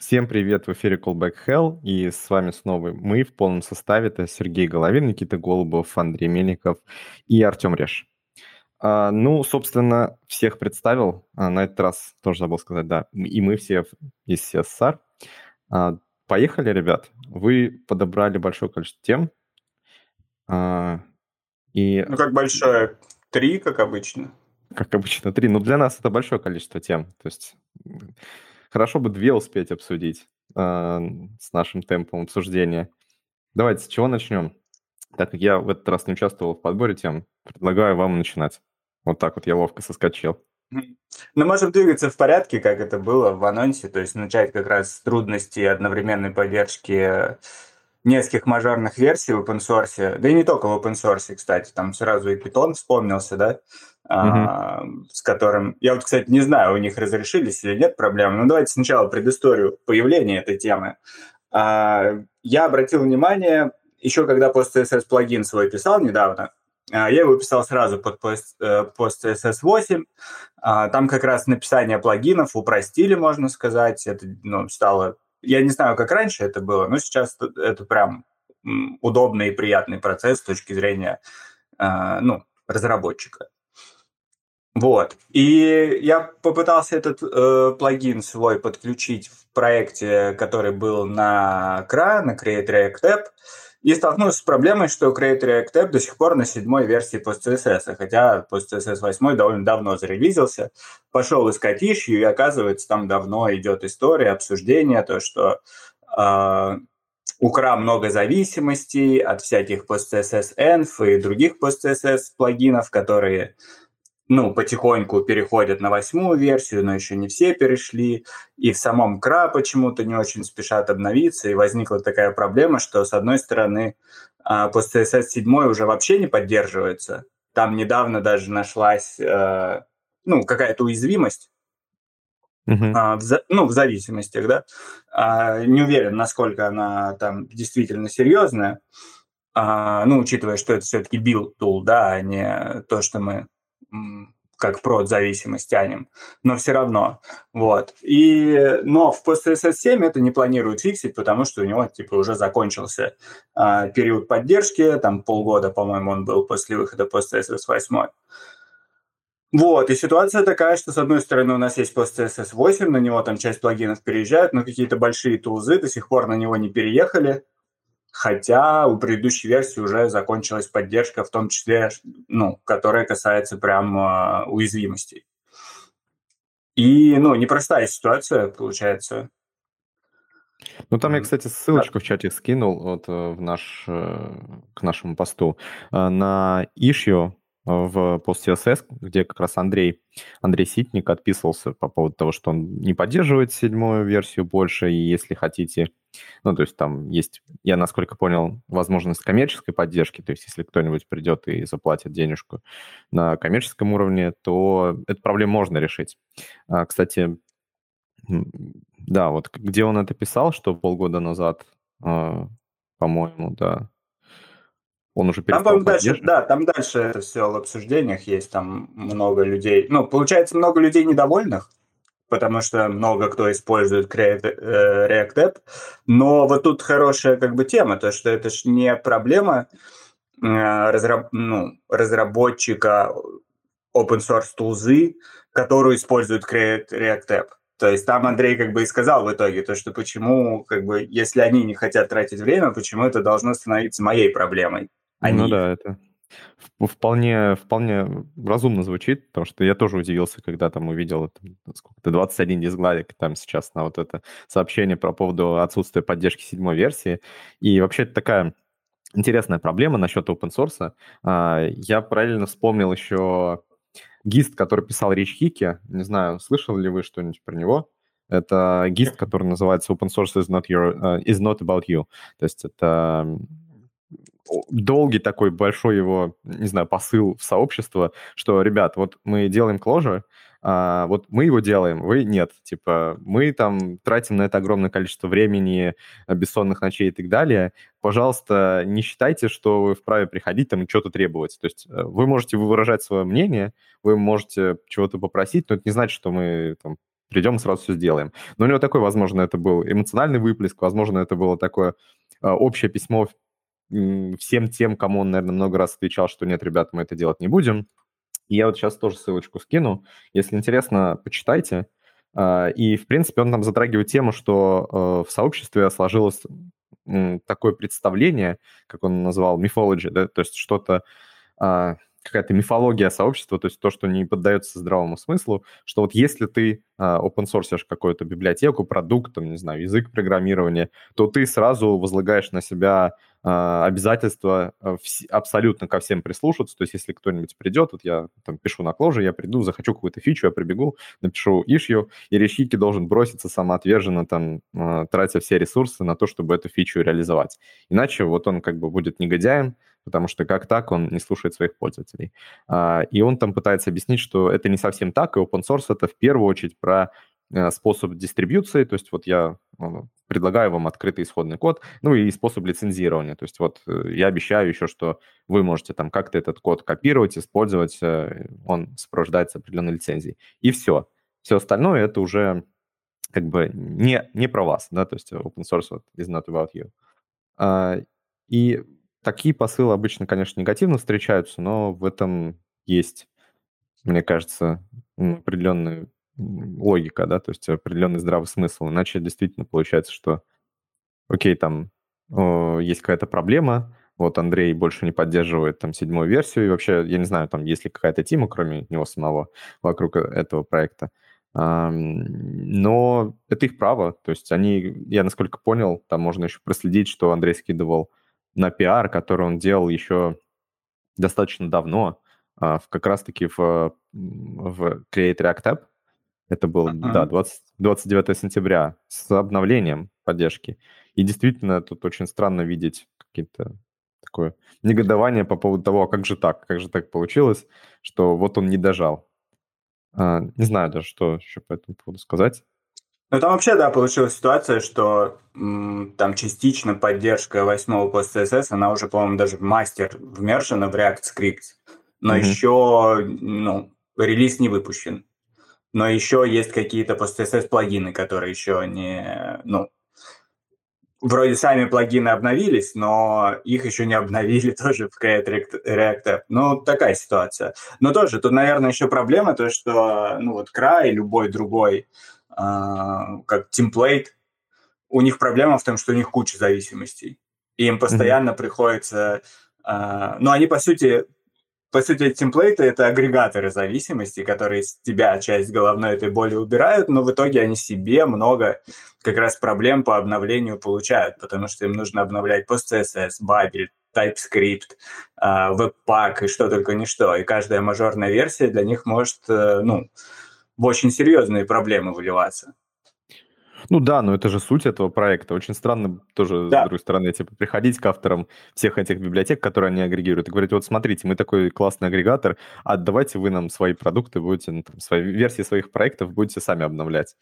Всем привет, в эфире Callback Hell, и с вами снова мы в полном составе. Это Сергей Головин, Никита Голубов, Андрей Мельников и Артем Реш. А, ну, собственно, всех представил. А, на этот раз тоже забыл сказать, да. И мы все из CSR. А, поехали, ребят. Вы подобрали большое количество тем. А, и... Ну, как большое? Три, как обычно. Как обычно, три. Ну, для нас это большое количество тем. То есть Хорошо бы две успеть обсудить э, с нашим темпом обсуждения. Давайте, с чего начнем? Так как я в этот раз не участвовал в подборе тем, предлагаю вам начинать. Вот так вот я ловко соскочил. Ну, можем двигаться в порядке, как это было в анонсе, то есть начать как раз с трудностей одновременной поддержки нескольких мажорных версий в open source, да и не только в open source, кстати, там сразу и Python вспомнился, да, а, с которым... Я вот, кстати, не знаю, у них разрешились или нет проблемы, но давайте сначала предысторию появления этой темы. А, я обратил внимание, еще когда PostCSS плагин свой писал недавно, а, я его писал сразу под PostCSS 8. Там как раз написание плагинов упростили, можно сказать. Это ну, стало... Я не знаю, как раньше это было, но сейчас это прям удобный и приятный процесс с точки зрения ну, разработчика. Вот. И я попытался этот э, плагин свой подключить в проекте, который был на CRA, на Create React App, и столкнулся с проблемой, что Create React App до сих пор на седьмой версии PostCSS, хотя PostCSS 8 довольно давно зарелизился. Пошел искать ищу, и оказывается, там давно идет история, обсуждение, то, что э, у CRA много зависимостей от всяких PostCSS Env и других PostCSS плагинов, которые ну, потихоньку переходят на восьмую версию, но еще не все перешли. И в самом КРА почему-то не очень спешат обновиться. И возникла такая проблема, что, с одной стороны, PostCSS 7 уже вообще не поддерживается. Там недавно даже нашлась э, ну, какая-то уязвимость, Uh-huh. в, ну, в зависимостях, да. А, не уверен, насколько она там действительно серьезная. А, ну, учитывая, что это все-таки build tool, да, а не то, что мы как прод зависимость тянем, но все равно. Вот. И, но в PostCSS 7 это не планируют фиксить, потому что у него типа уже закончился а, период поддержки, там полгода, по-моему, он был после выхода PostCSS 8. Вот, и ситуация такая, что с одной стороны у нас есть PostCSS 8, на него там часть плагинов переезжают, но какие-то большие тулзы до сих пор на него не переехали, Хотя у предыдущей версии уже закончилась поддержка, в том числе, ну, которая касается прям э, уязвимостей. И, ну, непростая ситуация получается. Ну, там я, кстати, ссылочку в чате скинул вот, э, в наш, э, к нашему посту на issue в пост CSS, где как раз Андрей, Андрей Ситник отписывался по поводу того, что он не поддерживает седьмую версию больше, и если хотите, ну, то есть там есть, я насколько понял, возможность коммерческой поддержки, то есть если кто-нибудь придет и заплатит денежку на коммерческом уровне, то эту проблему можно решить. А, кстати, да, вот где он это писал, что полгода назад, а, по-моему, да, он уже перестал там, дальше, Да, там дальше это все в обсуждениях есть, там много людей. Ну, получается, много людей недовольных, потому что много кто использует э, React App. Но вот тут хорошая как бы тема, то что это ж не проблема э, разраб, ну, разработчика open source тулзы, которую использует React App. То есть там Андрей как бы и сказал в итоге, то, что почему, как бы, если они не хотят тратить время, почему это должно становиться моей проблемой. Они... Ну да, это вполне, вполне разумно звучит, потому что я тоже удивился, когда там увидел это, сколько-то 21 дисгладик там сейчас на вот это сообщение про поводу отсутствия поддержки седьмой версии. И вообще это такая интересная проблема насчет open source. А, я параллельно вспомнил еще гист, который писал Рич Хики. Не знаю, слышали ли вы что-нибудь про него? Это гист, который называется Open Source is not, your, uh, is not about you. То есть это долгий такой большой его, не знаю, посыл в сообщество, что, ребят, вот мы делаем кложи, а, вот мы его делаем, вы нет. Типа, мы там тратим на это огромное количество времени, э, бессонных ночей и так далее. Пожалуйста, не считайте, что вы вправе приходить там и что-то требовать. То есть э, вы можете выражать свое мнение, вы можете чего-то попросить, но это не значит, что мы там придем и сразу все сделаем. Но у него такой, возможно, это был эмоциональный выплеск, возможно, это было такое э, общее письмо всем тем, кому он, наверное, много раз отвечал, что нет, ребят, мы это делать не будем. И я вот сейчас тоже ссылочку скину. Если интересно, почитайте. Э, и, в принципе, он там затрагивает тему, что э, в сообществе сложилось такое представление, как он назвал, мифология, да, то есть что-то а, какая-то мифология сообщества, то есть то, что не поддается здравому смыслу, что вот если ты а, open source какую-то библиотеку, продукт, там, не знаю, язык программирования, то ты сразу возлагаешь на себя а, обязательство а, абсолютно ко всем прислушаться. То есть если кто-нибудь придет, вот я там пишу на кложе, я приду, захочу какую-то фичу, я прибегу, напишу issue, и решики должен броситься самоотверженно, там, тратя все ресурсы на то, чтобы эту фичу реализовать. Иначе вот он как бы будет негодяем, потому что как так он не слушает своих пользователей. А, и он там пытается объяснить, что это не совсем так, и open source это в первую очередь про э, способ дистрибьюции, то есть вот я ну, предлагаю вам открытый исходный код, ну и способ лицензирования, то есть вот э, я обещаю еще, что вы можете там как-то этот код копировать, использовать, э, он сопровождается определенной лицензией. И все. Все остальное это уже как бы не, не про вас, да, то есть open source is not about you. А, и Такие посылы обычно, конечно, негативно встречаются, но в этом есть, мне кажется, определенная логика, да, то есть определенный здравый смысл. Иначе действительно получается, что, окей, там о, есть какая-то проблема, вот Андрей больше не поддерживает там седьмую версию, и вообще, я не знаю, там есть ли какая-то тима, кроме него самого, вокруг э, этого проекта. Но это их право, то есть они, я насколько понял, там можно еще проследить, что Андрей скидывал на пиар, который он делал еще достаточно давно, а, в, как раз-таки в, в Create React App. Это был, uh-huh. да, 20, 29 сентября с обновлением поддержки. И действительно, тут очень странно видеть какие-то такое негодование по поводу того, а как же так, как же так получилось, что вот он не дожал. А, не знаю даже, что еще по этому поводу сказать. Ну, там вообще, да, получилась ситуация, что м, там частично поддержка восьмого пост CSS, она уже, по-моему, даже мастер вмержена в React Script, но mm-hmm. еще, ну, релиз не выпущен. Но еще есть какие-то пост CSS плагины, которые еще не, ну, вроде сами плагины обновились, но их еще не обновили тоже в Create React Ну, такая ситуация. Но тоже тут, наверное, еще проблема то, что, ну, вот край, любой другой как темплейт, у них проблема в том, что у них куча зависимостей. И им постоянно mm-hmm. приходится... Uh, ну, они, по сути, по сути, темплейты — это агрегаторы зависимости, которые с тебя часть головной этой боли убирают, но в итоге они себе много как раз проблем по обновлению получают, потому что им нужно обновлять PostCSS, Babel, TypeScript, uh, Webpack и что только не что. И каждая мажорная версия для них может, uh, ну, в очень серьезные проблемы выливаться. Ну да, но это же суть этого проекта. Очень странно тоже, да. с другой стороны, типа, приходить к авторам всех этих библиотек, которые они агрегируют, и говорить, вот смотрите, мы такой классный агрегатор, а давайте вы нам свои продукты будете, ну, там, свои версии своих проектов будете сами обновлять.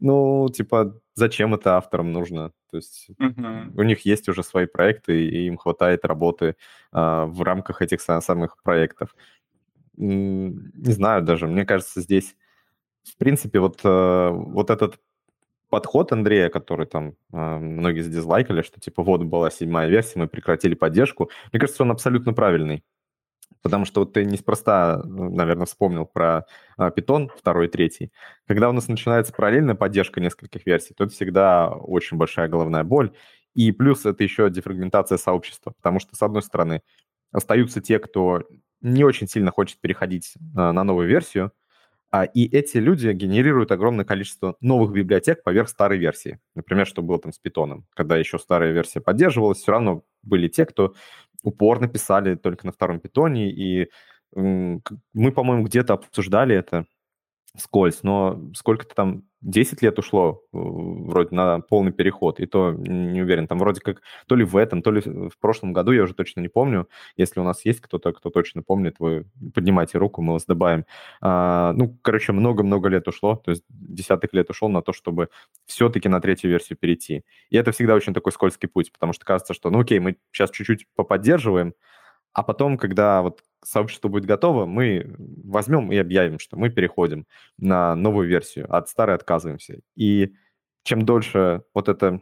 Ну, типа, зачем это авторам нужно? То есть угу. у них есть уже свои проекты, и им хватает работы а, в рамках этих самых проектов. Не знаю даже, мне кажется, здесь в принципе, вот, э, вот этот подход Андрея, который там э, многие задизлайкали, что типа вот была седьмая версия, мы прекратили поддержку, мне кажется, он абсолютно правильный. Потому что вот ты неспроста, наверное, вспомнил про э, Python второй и третий. Когда у нас начинается параллельная поддержка нескольких версий, то это всегда очень большая головная боль. И плюс это еще дефрагментация сообщества, потому что, с одной стороны, остаются те, кто не очень сильно хочет переходить на новую версию, и эти люди генерируют огромное количество новых библиотек поверх старой версии. Например, что было там с питоном. Когда еще старая версия поддерживалась, все равно были те, кто упорно писали только на втором питоне. И мы, по-моему, где-то обсуждали это скользь, но сколько-то там 10 лет ушло э, вроде на полный переход, и то не уверен, там вроде как то ли в этом, то ли в прошлом году, я уже точно не помню. Если у нас есть кто-то, кто точно помнит, вы поднимайте руку, мы вас добавим. А, ну, короче, много-много лет ушло, то есть десятых лет ушел на то, чтобы все-таки на третью версию перейти. И это всегда очень такой скользкий путь, потому что кажется, что, ну окей, мы сейчас чуть-чуть поподдерживаем, А потом, когда вот сообщество будет готово, мы возьмем и объявим, что мы переходим на новую версию, от старой отказываемся. И чем дольше вот это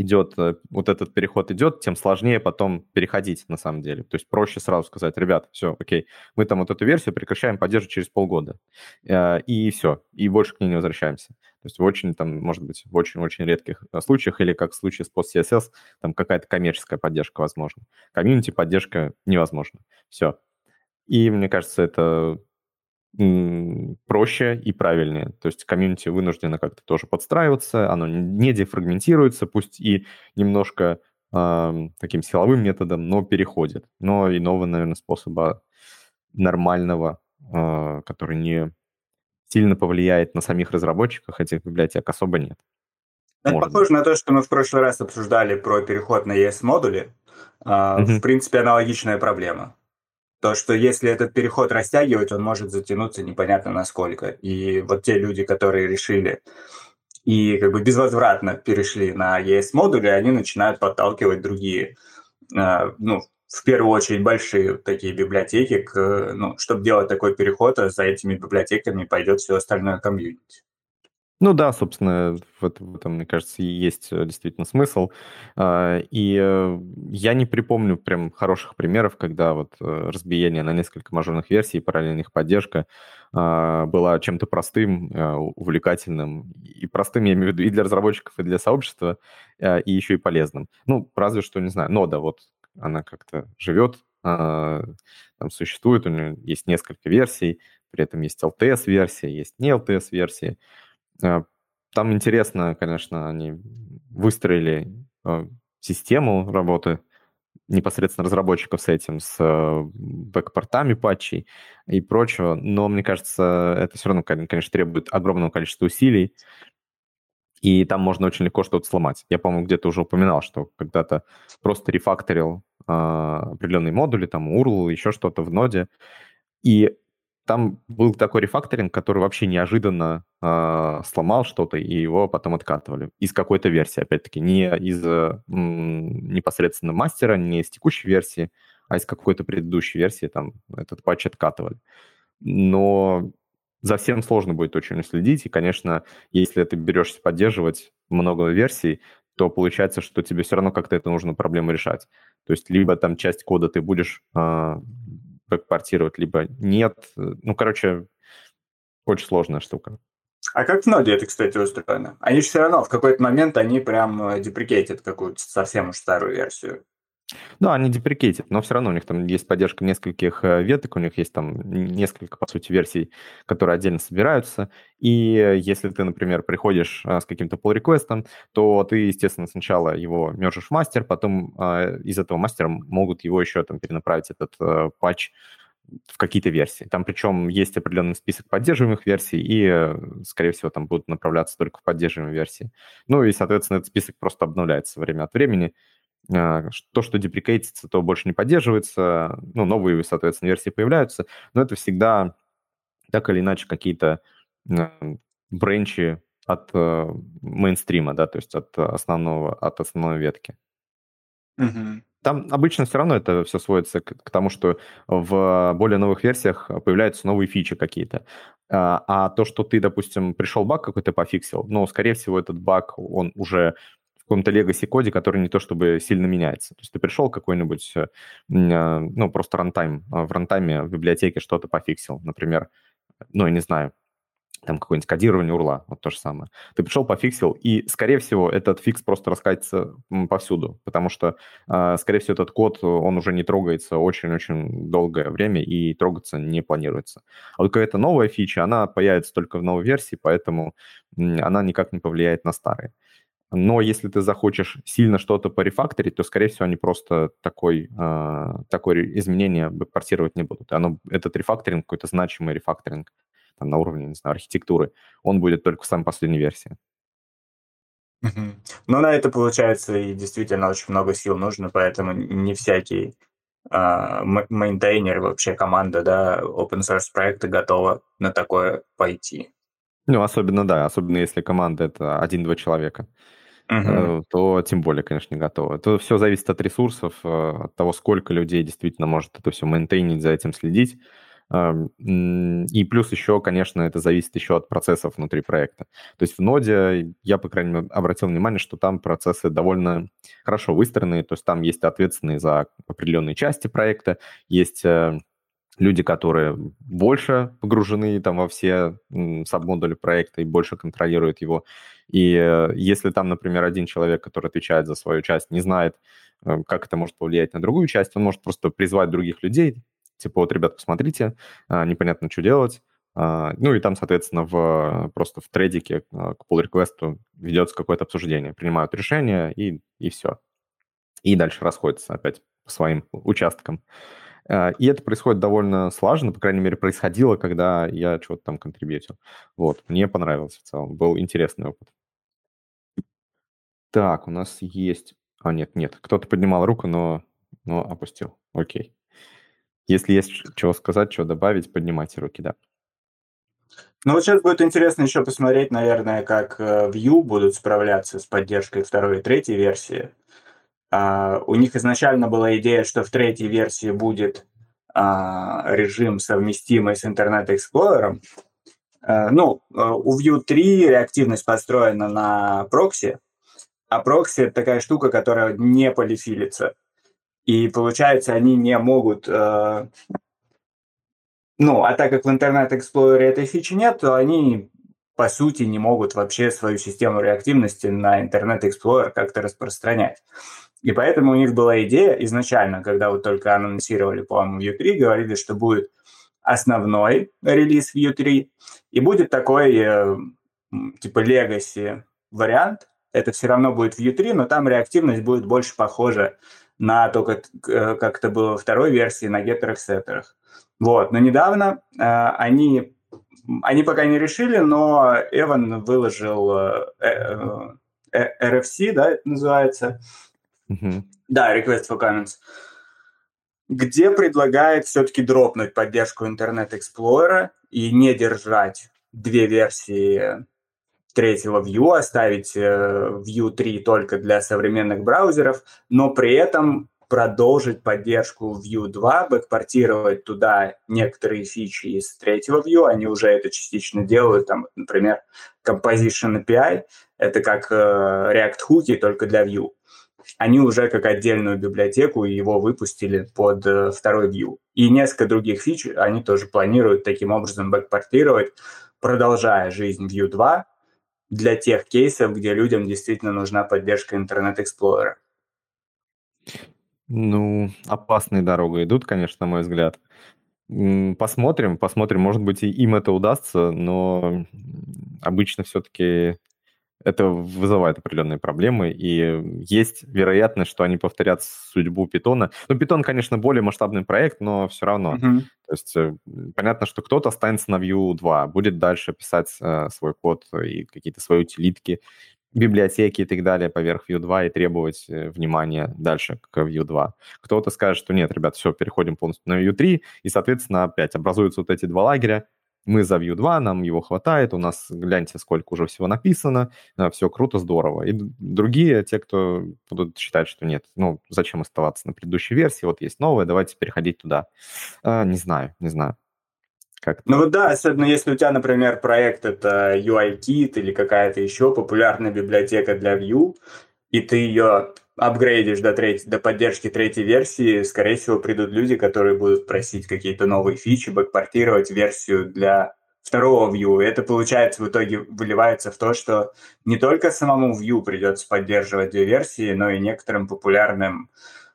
идет, э, вот этот переход идет, тем сложнее потом переходить на самом деле. То есть проще сразу сказать, ребят, все, окей, мы там вот эту версию прекращаем поддерживать через полгода. Э, и все, и больше к ней не возвращаемся. То есть в очень, там, может быть, в очень-очень редких э, случаях, или как в случае с PostCSS, там какая-то коммерческая поддержка возможна. Комьюнити поддержка невозможна. Все. И мне кажется, это проще и правильнее. То есть комьюнити вынуждено как-то тоже подстраиваться, оно не дефрагментируется, пусть и немножко э, таким силовым методом, но переходит. Но иного, наверное, способа нормального, э, который не сильно повлияет на самих разработчиков этих библиотек, особо нет. Это Может похоже на то, что мы в прошлый раз обсуждали про переход на ES-модули. Uh, mm-hmm. В принципе, аналогичная проблема. То, что если этот переход растягивать, он может затянуться непонятно насколько. И вот те люди, которые решили и как бы безвозвратно перешли на ES-модули, они начинают подталкивать другие, э, ну, в первую очередь большие такие библиотеки, к, ну, чтобы делать такой переход, а за этими библиотеками пойдет все остальное комьюнити. Ну да, собственно, в этом, мне кажется, есть э, действительно смысл. А, и э, я не припомню прям хороших примеров, когда вот э, разбиение на несколько мажорных версий, параллельная их поддержка а, была чем-то простым, увлекательным. И простым, я имею в виду, и для разработчиков, и для сообщества, и еще и полезным. Ну, разве что, не знаю, нода вот, она как-то живет, а, там существует, у нее есть несколько версий, при этом есть LTS-версия, есть не LTS-версии. А, там интересно, конечно, они выстроили а, систему работы непосредственно разработчиков с этим, с а, бэкпортами патчей и прочего, но мне кажется, это все равно, конечно, требует огромного количества усилий, и там можно очень легко что-то сломать. Я, по-моему, где-то уже упоминал, что когда-то просто рефакторил э, определенные модули, там URL, еще что-то в ноде, и там был такой рефакторинг, который вообще неожиданно э, сломал что-то, и его потом откатывали. Из какой-то версии, опять-таки, не из э, непосредственно мастера, не из текущей версии, а из какой-то предыдущей версии там этот патч откатывали. Но за всем сложно будет очень следить, и, конечно, если ты берешься поддерживать много версий, то получается, что тебе все равно как-то это нужно проблему решать. То есть либо там часть кода ты будешь э, бэкпортировать, либо нет. Ну, короче, очень сложная штука. А как в ноде это, кстати, устроено? Они же все равно в какой-то момент они прям э, деприкейтят какую-то совсем уж старую версию. Да, они деприкейтят, но все равно у них там есть поддержка нескольких э, веток, у них есть там несколько, по сути, версий, которые отдельно собираются. И если ты, например, приходишь э, с каким-то pull реквестом то ты, естественно, сначала его мержишь в мастер, потом э, из этого мастера могут его еще там перенаправить этот патч в какие-то версии. Там причем есть определенный список поддерживаемых версий, и, скорее всего, там будут направляться только в поддерживаемые версии. Ну и, соответственно, этот список просто обновляется время от времени. А, то, что деприкейтится, то больше не поддерживается, ну, новые, соответственно, версии появляются, но это всегда так или иначе какие-то бренчи от э, мейнстрима, да, то есть от основного, от основной ветки. Угу. Там обычно все равно это все сводится к, к тому, что в более новых версиях появляются новые фичи какие-то. А, а то, что ты, допустим, пришел баг какой-то пофиксил, ну, скорее всего, этот баг, он уже каком-то legacy коде, который не то чтобы сильно меняется. То есть ты пришел какой-нибудь, э, а, ну, просто runtime, а, в runtime е в библиотеке что-то пофиксил, например, ну, я не знаю, там какое-нибудь кодирование URL а, вот то же самое. Ты пришел, пофиксил, и, скорее всего, этот фикс просто раскатится повсюду, потому что, скорее всего, этот код, он уже не трогается очень-очень долгое время и трогаться не планируется. А вот какая-то новая фича, она появится только в новой версии, поэтому она никак не повлияет на старые. Но если ты захочешь сильно что-то порефакторить, то, скорее всего, они просто такой, э, такое изменение портировать не будут. Оно, этот рефакторинг, какой-то значимый рефакторинг там, на уровне, не знаю, архитектуры, он будет только в самой последней версии. Ну, на это, получается, и действительно очень много сил нужно, поэтому не всякий э, мейнтейнер, вообще команда, да, open source проекта готова на такое пойти. Ну, особенно, да, особенно если команда это один-два человека. Uh-huh. то тем более, конечно, не готово. Это все зависит от ресурсов, от того, сколько людей действительно может это все мейнтейнить, за этим следить. И плюс еще, конечно, это зависит еще от процессов внутри проекта. То есть в ноде я, по крайней мере, обратил внимание, что там процессы довольно хорошо выстроены, то есть там есть ответственные за определенные части проекта, есть э, люди, которые больше погружены там во все сабмодули проекта и больше контролируют его. И э, если там, например, один человек, который отвечает за свою часть, не знает, э, как это может повлиять на другую часть, он может просто призвать других людей, Типа, вот, ребят, посмотрите, а, непонятно, что делать. А, ну и там, соответственно, в, просто в трейдике а, к pull request ведется какое-то обсуждение, принимают решение и, и все. И дальше расходятся опять по своим участкам. И это происходит довольно слаженно, по крайней мере, происходило, когда я что-то там контрибьютил. Вот, мне понравилось в целом, был интересный опыт. Так, у нас есть... А, нет, нет, кто-то поднимал руку, но, но опустил. Окей. Если есть чего сказать, чего добавить, поднимайте руки, да. Ну вот сейчас будет интересно еще посмотреть, наверное, как э, Vue будут справляться с поддержкой второй и третьей версии. Uh, у них изначально была идея, что в третьей версии будет uh, режим, совместимый с Internet Explorer. Uh, ну, у Vue 3 реактивность построена на прокси, а прокси – это такая штука, которая не полифилится. И получается, они не могут... Ну, а так как в Internet Explorer этой фичи нет, то они, по сути, не могут вообще свою систему реактивности на Internet Explorer как-то распространять. И поэтому у них была идея изначально, когда вот только анонсировали, по-моему, Vue 3, говорили, что будет основной релиз Vue 3, и будет такой э, типа legacy вариант. Это все равно будет Vue 3, но там реактивность будет больше похожа на то, как, э, как это было во второй версии, на геттерах-сеттерах. Вот. Но недавно э, они, они пока не решили, но Эван выложил э, э, э RFC, да, это называется. Mm-hmm. Да, Request for Comments где предлагает все-таки дропнуть поддержку Internet Explorer и не держать две версии третьего Vue, оставить э, Vue 3 только для современных браузеров, но при этом продолжить поддержку Vue 2, бэкпортировать туда некоторые фичи из третьего Vue, они уже это частично делают, там, например, Composition API, это как э, React Hooky, только для Vue. Они уже как отдельную библиотеку его выпустили под э, второй Vue. И несколько других фич они тоже планируют таким образом бэкпортировать, продолжая жизнь Vue 2, для тех кейсов, где людям действительно нужна поддержка Internet Explorer? Ну, опасной дорогой идут, конечно, на мой взгляд. Посмотрим, посмотрим, может быть, им это удастся, но обычно все-таки это вызывает определенные проблемы, и есть вероятность, что они повторят судьбу Питона. Ну, Питон, конечно, более масштабный проект, но все равно. Mm-hmm. То есть э, понятно, что кто-то останется на Vue 2, будет дальше писать э, свой код и какие-то свои утилитки, библиотеки и так далее поверх Vue 2 и требовать э, внимания дальше к Vue 2. Кто-то скажет, что нет, ребят, все, переходим полностью на Vue 3, и, соответственно, опять образуются вот эти два лагеря, мы за Vue 2, нам его хватает, у нас, гляньте, сколько уже всего написано, э, все круто, здорово. И другие, те, кто будут считать, что нет, ну, зачем оставаться на предыдущей версии, вот есть новая, давайте переходить туда. А, не знаю, не знаю. Как ну да, особенно если у тебя, например, проект это UI-кит или какая-то еще популярная библиотека для Vue, и ты ее апгрейдишь до, третьей, до поддержки третьей версии, скорее всего, придут люди, которые будут просить какие-то новые фичи, бэкпортировать версию для второго Vue. Это, получается, в итоге выливается в то, что не только самому Vue придется поддерживать две версии, но и некоторым популярным,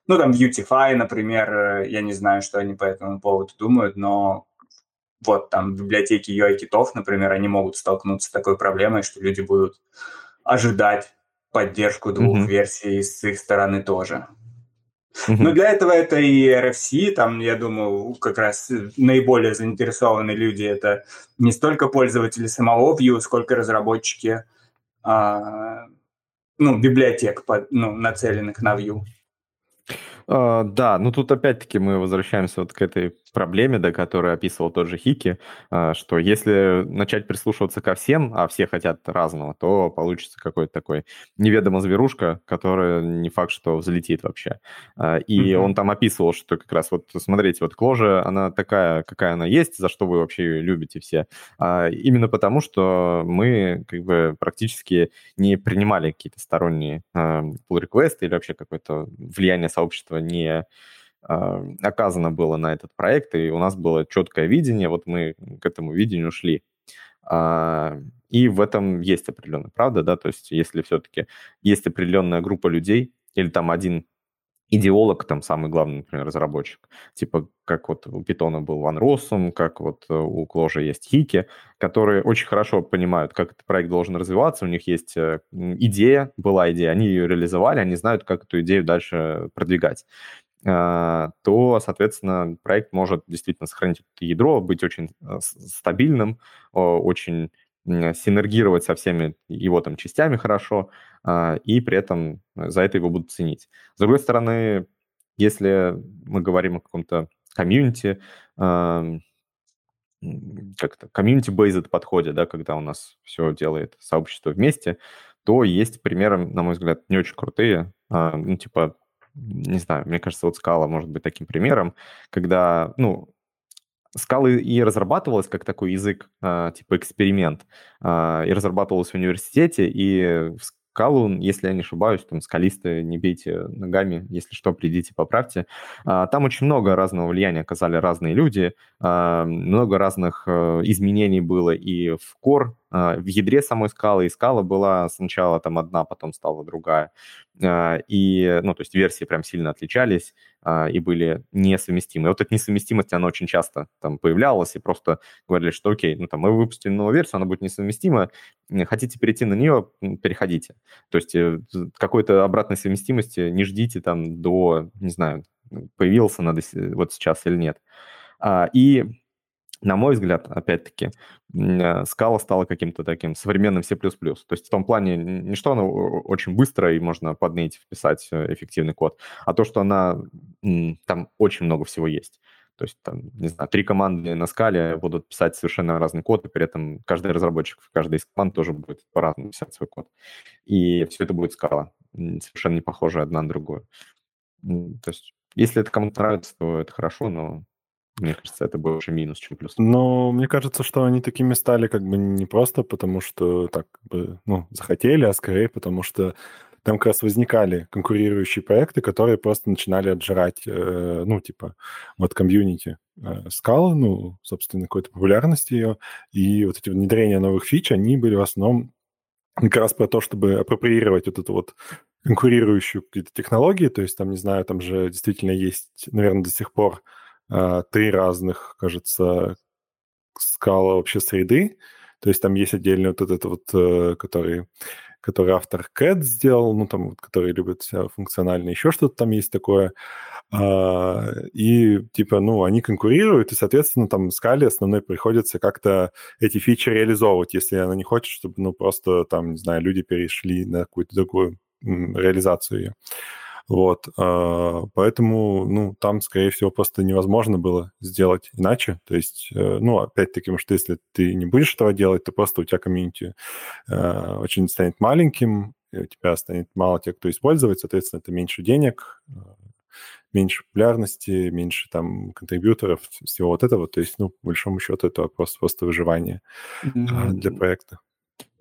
ну, там, Vuetify, например, я не знаю, что они по этому поводу думают, но вот там библиотеки UI-китов, например, они могут столкнуться с такой проблемой, что люди будут ожидать поддержку двух mm-hmm. версий с их стороны тоже. Mm-hmm. Но для этого это и RFC, там, я думаю, как раз наиболее заинтересованные люди это не столько пользователи самого Vue, сколько разработчики а, ну, библиотек, под, ну, нацеленных на Vue. А, да, ну тут опять-таки мы возвращаемся вот к этой проблеме, да, которую описывал тот же Хики, а, что если начать прислушиваться ко всем, а все хотят разного, то получится какой-то такой неведомо зверушка, которая не факт, что взлетит вообще. А, и mm-hmm. он там описывал, что как раз вот, смотрите, вот кложа, она такая, какая она есть, за что вы вообще ее любите все. Именно потому, что мы как бы практически не принимали какие-то сторонние pull реквесты или вообще какое-то влияние сообщества не а, оказано было на этот проект, и у нас было четкое видение, вот мы к этому видению шли. А, и в этом есть определенная правда, да, то есть если все-таки есть определенная группа людей, или там один идеолог, там самый главный, например, разработчик, типа как вот у Питона был Ван Россум, как вот у Кложа есть Хики, которые очень хорошо понимают, как этот проект должен развиваться, у них есть э, идея, была идея, они ее реализовали, они знают, как эту идею дальше продвигать а, то, соответственно, проект может действительно сохранить это ядро, быть очень э, стабильным, очень синергировать со всеми его там частями хорошо, а, и при этом за это его будут ценить. С другой стороны, если мы говорим о каком-то комьюнити, как-то комьюнити-based подходе, да, когда у нас все делает сообщество вместе, то есть примеры, на мой взгляд, не очень крутые. А, ну, типа, не знаю, мне кажется, вот скала может быть таким примером, когда, ну, Scala и разрабатывалась как такой язык, а, типа эксперимент, а, и разрабатывалась в университете, и в Скалу, если я не ошибаюсь, там скалисты, не бейте ногами, если что, придите, поправьте. А, там очень много разного влияния оказали разные люди, много разных э, изменений было и в core, в ядре самой скалы, и скала была сначала там одна, потом стала другая. И, ну, то есть версии прям сильно отличались, а, и были несовместимы. И вот эта несовместимость, она очень часто там появлялась, и просто говорили, что окей, ну там мы выпустили новую версию, она будет несовместима, хотите перейти на нее, переходите. То есть э, какой-то обратной совместимости не ждите там до, не знаю, появился надо вот сейчас или нет. А, и на мой взгляд, опять-таки, скала стала каким-то таким современным C++. То есть в том плане не что она очень быстро и можно под native вписать э, эффективный код, а то, что она, там очень много всего есть. То есть, там, не знаю, три команды на скале будут писать совершенно разный код, и при этом каждый разработчик в каждой из команд тоже будет по-разному писать свой код. И все это будет скала, совершенно не похожая одна на другую. То есть, если это кому-то нравится, то это хорошо, но мне кажется, это больше минус, чем плюс. Но мне кажется, что они такими стали как бы не просто потому, что так бы, ну, захотели, а скорее потому, что там как раз возникали конкурирующие проекты, которые просто начинали отжирать, э, ну, типа, вот комьюнити э, ну, собственно, какой-то популярности ее, и вот эти внедрения новых фич, они были в основном как раз про то, чтобы апроприировать вот эту вот конкурирующую какие-то технологии, то есть там, не знаю, там же действительно есть, наверное, до сих пор три разных, кажется, скала вообще среды. То есть там есть отдельно вот этот вот, э, который, который автор CAD сделал, ну, там, вот, который любит функционально, еще что-то там есть такое. А, и, типа, ну, они конкурируют, и, соответственно, там скале основной приходится как-то эти фичи реализовывать, если она не хочет, чтобы, ну, просто там, не знаю, люди перешли на какую-то другую реализацию ее. Вот, а, поэтому, ну, там, скорее всего, просто невозможно было сделать иначе. То есть, э, ну, опять-таки, потому что если ты не будешь этого делать, то просто у тебя комьюнити э, очень станет маленьким, и у тебя станет мало тех, кто использует, соответственно, это меньше денег, э, меньше популярности, меньше там контрибьюторов, всего вот этого. То есть, ну, по большому счету, это вопрос просто выживания mm-hmm. для проекта.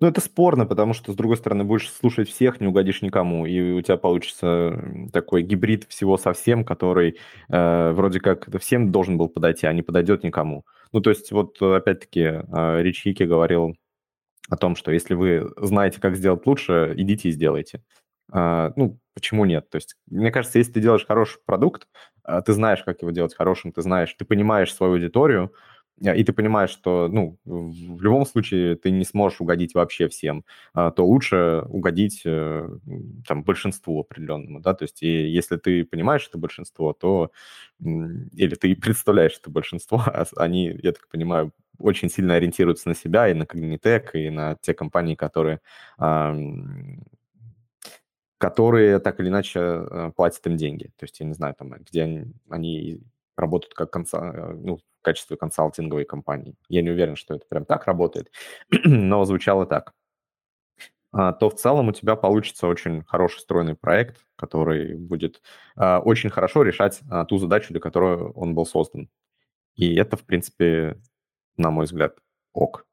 Ну, это спорно, потому что, с другой стороны, будешь слушать всех, не угодишь никому, и у тебя получится такой гибрид всего совсем, который э, вроде как всем должен был подойти, а не подойдет никому. Ну, то есть, вот опять-таки э, Рич Хики говорил о том, что если вы знаете, как сделать лучше, идите и сделайте. Э, ну, почему нет? То есть, мне кажется, если ты делаешь хороший продукт, э, ты знаешь, как его делать хорошим, ты знаешь, ты понимаешь свою аудиторию, и ты понимаешь, что, ну, в любом случае ты не сможешь угодить вообще всем, а, то лучше угодить э, там большинству определенному, да, то есть и если ты понимаешь это большинство, то или ты представляешь это большинство, а они, я так понимаю, очень сильно ориентируются на себя и на Cognitec, и на те компании, которые которые так или иначе э, платят им деньги. То есть, я не знаю, там, где они, они работают как конца, ну, качестве консалтинговой компании. Я не уверен, что это прям так работает, но звучало так. А, то в целом у тебя получится очень хороший стройный проект, который будет а, очень хорошо решать а, ту задачу, для которой он был создан. И это, в принципе, на мой взгляд, ок.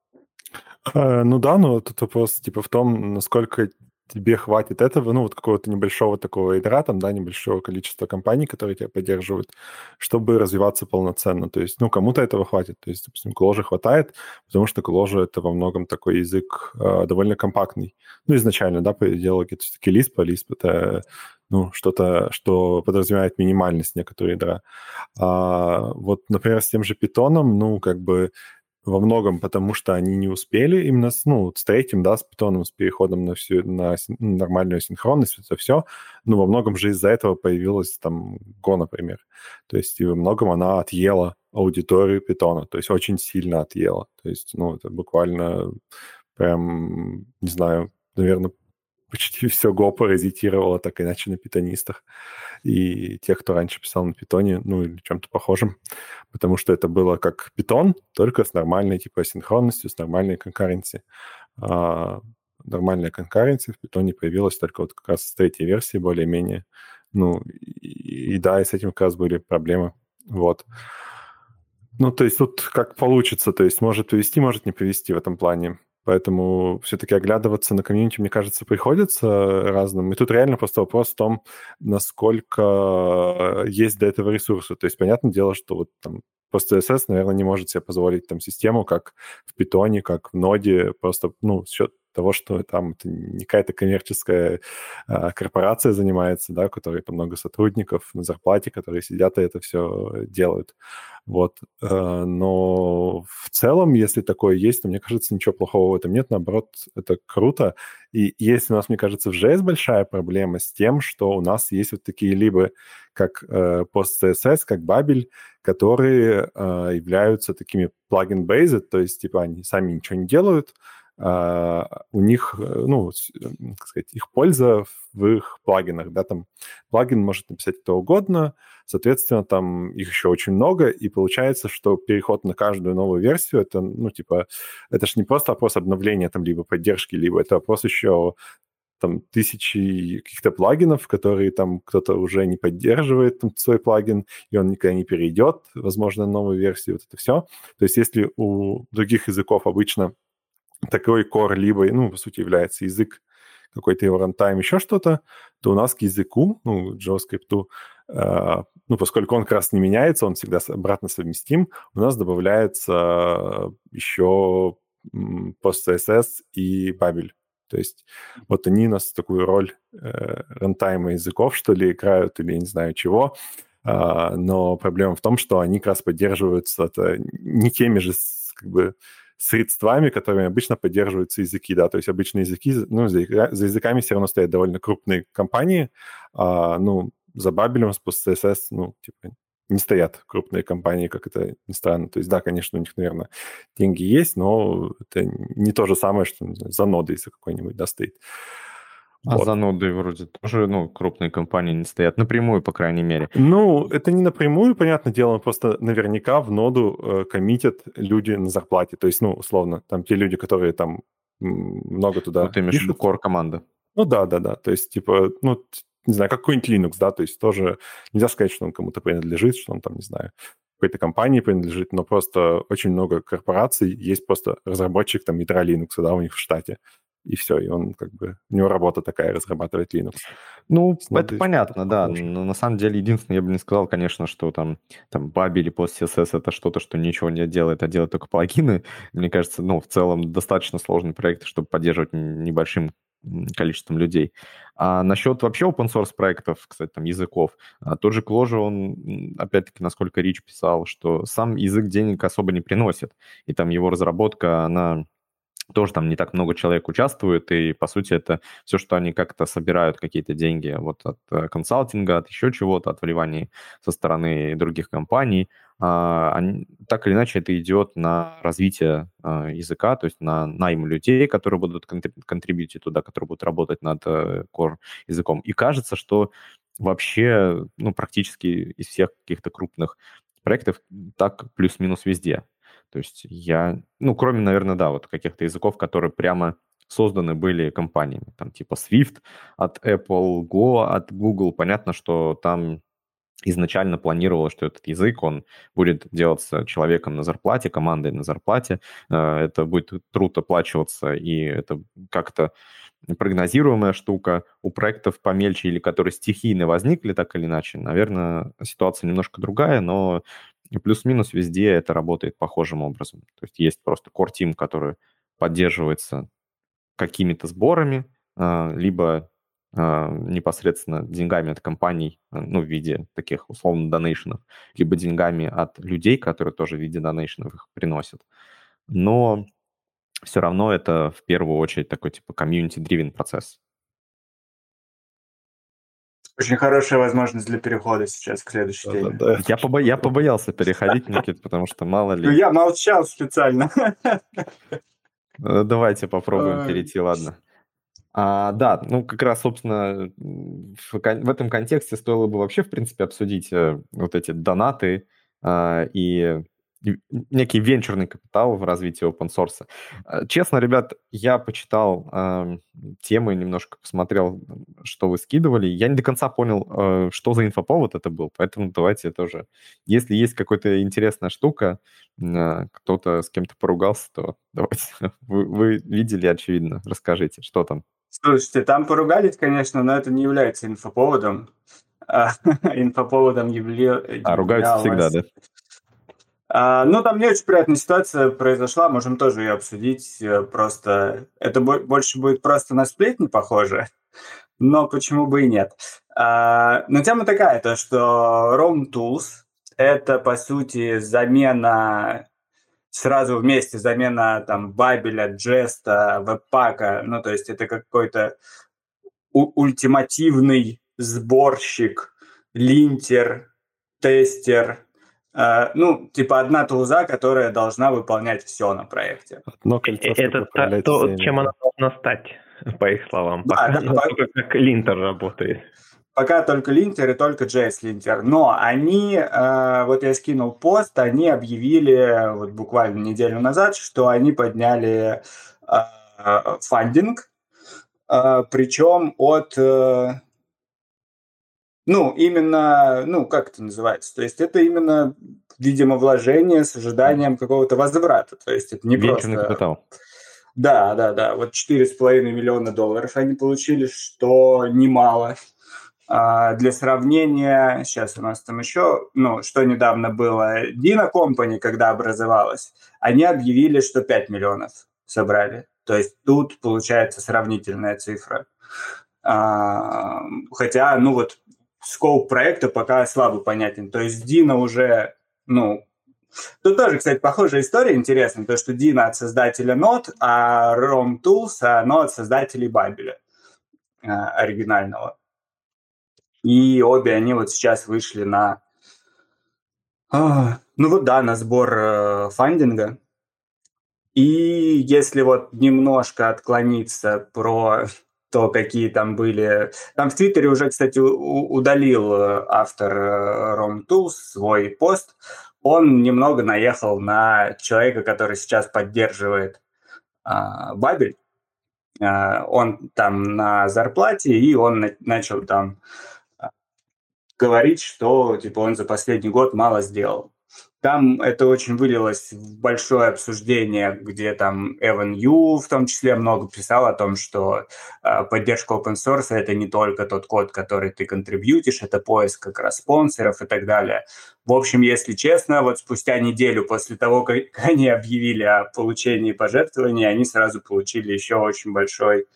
Э, ну да, но тут вопрос типа в том, насколько тебе хватит этого, ну, вот какого-то небольшого такого ядра, там, да, небольшого количества компаний, которые тебя поддерживают, чтобы развиваться полноценно. То есть, ну, кому-то этого хватит. То есть, допустим, Кложи хватает, потому что Кложи — это во многом такой язык э, довольно компактный. Ну, изначально, да, по идее, это все-таки Lisp, а Lisp — это ну, что-то, что подразумевает минимальность некоторые ядра. А, вот, например, с тем же питоном, ну, как бы во многом потому, что они не успели именно с, ну, с третьим, да, с питоном, с переходом на всю на ну, нормальную синхронность, это все. Ну, во многом же из-за этого появилась там Go, например. То есть и во многом она отъела аудиторию питона, то есть очень сильно отъела. То есть, ну, это буквально прям, не знаю, наверное, почти все Go паразитировало так иначе на питонистах и тех, кто раньше писал на питоне, ну или чем-то похожем, потому что это было как питон, только с нормальной типа синхронностью, с нормальной конкуренцией. А, нормальная конкуренция в питоне появилась только вот как раз с третьей версии более-менее. Ну и, и да, и с этим как раз были проблемы. Вот. Ну, то есть тут как получится, то есть может повести, может не повести в этом плане. Поэтому все-таки оглядываться на комьюнити, мне кажется, приходится разным. И тут реально просто вопрос в том, насколько есть до этого ресурсы. То есть, понятное дело, что вот там просто CSS, наверное, не может себе позволить там систему, как в питоне, как в ноде, просто, ну, счет того, что там это не какая-то коммерческая а, корпорация занимается, да, у которой там много сотрудников на зарплате, которые сидят и это все делают. Вот. Э, но в целом, если такое есть, то мне кажется, ничего плохого в этом нет. Наоборот, это круто. И есть у нас, мне кажется, в JS большая проблема с тем, что у нас есть вот такие либо как э, PostCSS, как Babel, которые э, являются такими plugin-based, то есть типа они сами ничего не делают, у них, э, ну, как сказать, их польза в их плагинах, да, там плагин может написать кто угодно, соответственно, там их еще очень много, и получается, что переход на каждую новую версию, это, ну, типа, это же не просто вопрос обновления там либо поддержки, либо это вопрос еще там тысячи каких-то плагинов, которые там кто-то уже не поддерживает там, свой плагин, и он никогда не перейдет, возможно, на новую версию, вот это все. То есть если у других языков обычно такой core либо, ну, по сути, является язык, какой-то его рантайм, еще что-то, то у нас к языку, ну, JavaScript, э, ну, поскольку он как раз не меняется, он всегда обратно совместим, у нас добавляется еще PostCSS и Babel. То есть вот они у нас такую роль э, рантайма языков, что ли, играют, или не знаю чего. Uh, но проблема в том, что они как раз поддерживаются это не теми же как бы средствами, которыми обычно поддерживаются языки, да, то есть обычные языки, ну, за, за языками все равно стоят довольно крупные компании, а, ну, за Бабелем, с CSS, ну, типа, не стоят крупные компании, как это ни странно. То есть, да, конечно, у них, наверное, деньги есть, но это не то же самое, что знаю, за ноды, если какой-нибудь да, стоит. А вот. за ноды вроде тоже, ну, крупные компании не стоят, напрямую, по крайней мере. Ну, это не напрямую, понятное дело, просто наверняка в ноду э, коммитят люди на зарплате. То есть, ну, условно, там те люди, которые там много туда Ну, ты имеешь в виду core-команда. Ну, да, да, да. То есть, типа, ну, не знаю, как какой-нибудь Linux, да, то есть тоже нельзя сказать, что он кому-то принадлежит, что он там, не знаю, какой-то компании принадлежит, но просто очень много корпораций, есть просто разработчик там ядра Linux, да, у них в штате и все, и он как бы, у него работа такая, разрабатывать Linux. Ну, Смотришь, это понятно, да, но на самом деле единственное, я бы не сказал, конечно, что там, там Babi или PostCSS это что-то, что ничего не делает, а делает только плагины. Мне кажется, ну, в целом достаточно сложный проект, чтобы поддерживать небольшим количеством людей. А насчет вообще open source проектов, кстати, там языков, а, тот же Кложа, он, опять-таки, насколько Рич писал, что сам язык денег особо не приносит, и там его разработка, она тоже там не так много человек участвует, и, по сути, это все, что они как-то собирают какие-то деньги вот от э, консалтинга, от еще чего-то, от вливаний со стороны других компаний. а, они, так или иначе это идет на развитие а, языка, то есть на найм людей, которые будут контрибьютить туда, которые будут работать над э, core языком. И кажется, что вообще ну, практически из всех каких-то крупных проектов так плюс-минус везде. То есть я, ну, кроме, наверное, да, вот каких-то языков, которые прямо созданы были компаниями, там типа Swift от Apple, Go от Google. Понятно, что там изначально планировалось, что этот язык, он будет делаться человеком на зарплате, командой на зарплате, э, это будет труд оплачиваться, и это как-то прогнозируемая штука. У проектов помельче или которые стихийно возникли так или иначе, наверное, ситуация немножко другая, но плюс-минус везде это работает похожим образом. То есть есть просто core team, который поддерживается какими-то сборами, э, либо непосредственно деньгами от компаний, э, ну, в виде таких условно донейшенов, либо деньгами от людей, которые тоже в виде донейшенов их приносят. Но все равно это в первую очередь такой типа community-driven процесс. Очень хорошая возможность для перехода сейчас к следующей теме. Да, да. Я, побо... я побоялся переходить, Никит, потому что мало ли... Ну, я молчал специально. Э, давайте попробуем перейти, ладно. А, да, ну как раз, собственно, в, в этом контексте стоило бы вообще, в принципе, обсудить э, вот эти донаты э, и некий венчурный капитал в развитии open source. Э, честно, ребят, я почитал э, темы, немножко посмотрел, что вы скидывали. Я не до конца понял, э, что за инфоповод это был, поэтому давайте тоже. Если есть какая-то интересная штука, э, кто-то с кем-то поругался, то давайте. Вы, вы видели, очевидно, расскажите, что там. Слушайте, там поругались, конечно, но это не является инфоповодом. А, инфоповодом явля... А ругаются всегда, да? А, ну, там не очень приятная ситуация произошла, можем тоже ее обсудить. Э, просто это больше будет просто на сплетни похоже, но почему бы и нет. А, но тема такая, то что Rome Tools – это, по сути, замена сразу вместе замена там Бабеля, Джеста, Вебпака, ну, то есть это какой-то ультимативный сборщик, линтер, тестер, э, ну, типа одна тулза, которая должна выполнять все на проекте. Одно кольцо, это та, то, чем она должна стать, по их словам. Да, пока, да, по... как линтер работает. Пока только линтер и только JS линтер. Но они, э, вот я скинул пост, они объявили вот буквально неделю назад, что они подняли э, фандинг, э, причем от, э, ну, именно, ну, как это называется? То есть это именно, видимо, вложение с ожиданием какого-то возврата. То есть это не Венчурный просто... капитал. Да, да, да. Вот 4,5 миллиона долларов они получили, что немало. А, для сравнения, сейчас у нас там еще, ну, что недавно было, Dino Company, когда образовалась, они объявили, что 5 миллионов собрали. То есть тут получается сравнительная цифра. А, хотя, ну вот, скоп проекта пока слабо понятен. То есть Dino уже, ну, Тут тоже, кстати, похожая история интересная, то, что Dino от создателя Node, а Rom Tools, оно от создателей Бабеля а, оригинального. И обе они вот сейчас вышли на... А, ну вот да, на сбор э, фандинга. И если вот немножко отклониться про то, какие там были... Там в Твиттере уже, кстати, удалил э, автор э, Tools свой пост. Он немного наехал на человека, который сейчас поддерживает а, Бабель. А, он там на зарплате, и он на, начал там говорить, что типа он за последний год мало сделал. Там это очень вылилось в большое обсуждение, где там Эван Ю в том числе много писал о том, что э, поддержка open source это не только тот код, который ты контрибьютишь, это поиск как раз спонсоров и так далее. В общем, если честно, вот спустя неделю после того, как они объявили о получении пожертвований, они сразу получили еще очень большой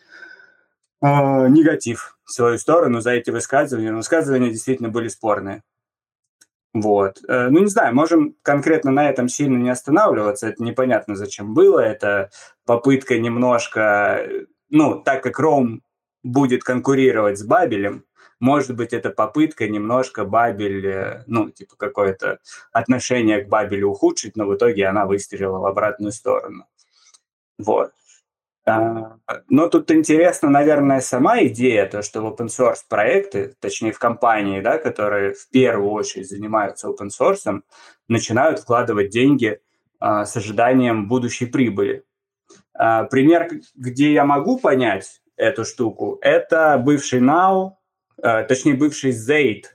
э, негатив свою сторону за эти высказывания. Но высказывания действительно были спорные. Вот. Э, ну, не знаю, можем конкретно на этом сильно не останавливаться. Это непонятно, зачем было. Это попытка немножко... Ну, так как Ром будет конкурировать с Бабелем, Может быть, это попытка немножко Бабель, э, ну, типа какое-то отношение к Бабелю ухудшить, но в итоге она выстрелила в обратную сторону. Вот. А, но тут интересно, наверное, сама идея, то, что в open source проекты, точнее в компании, да, которые в первую очередь занимаются open source, начинают вкладывать деньги а, с ожиданием будущей прибыли. А, пример, где я могу понять эту штуку, это бывший Now, точнее бывший Zaid,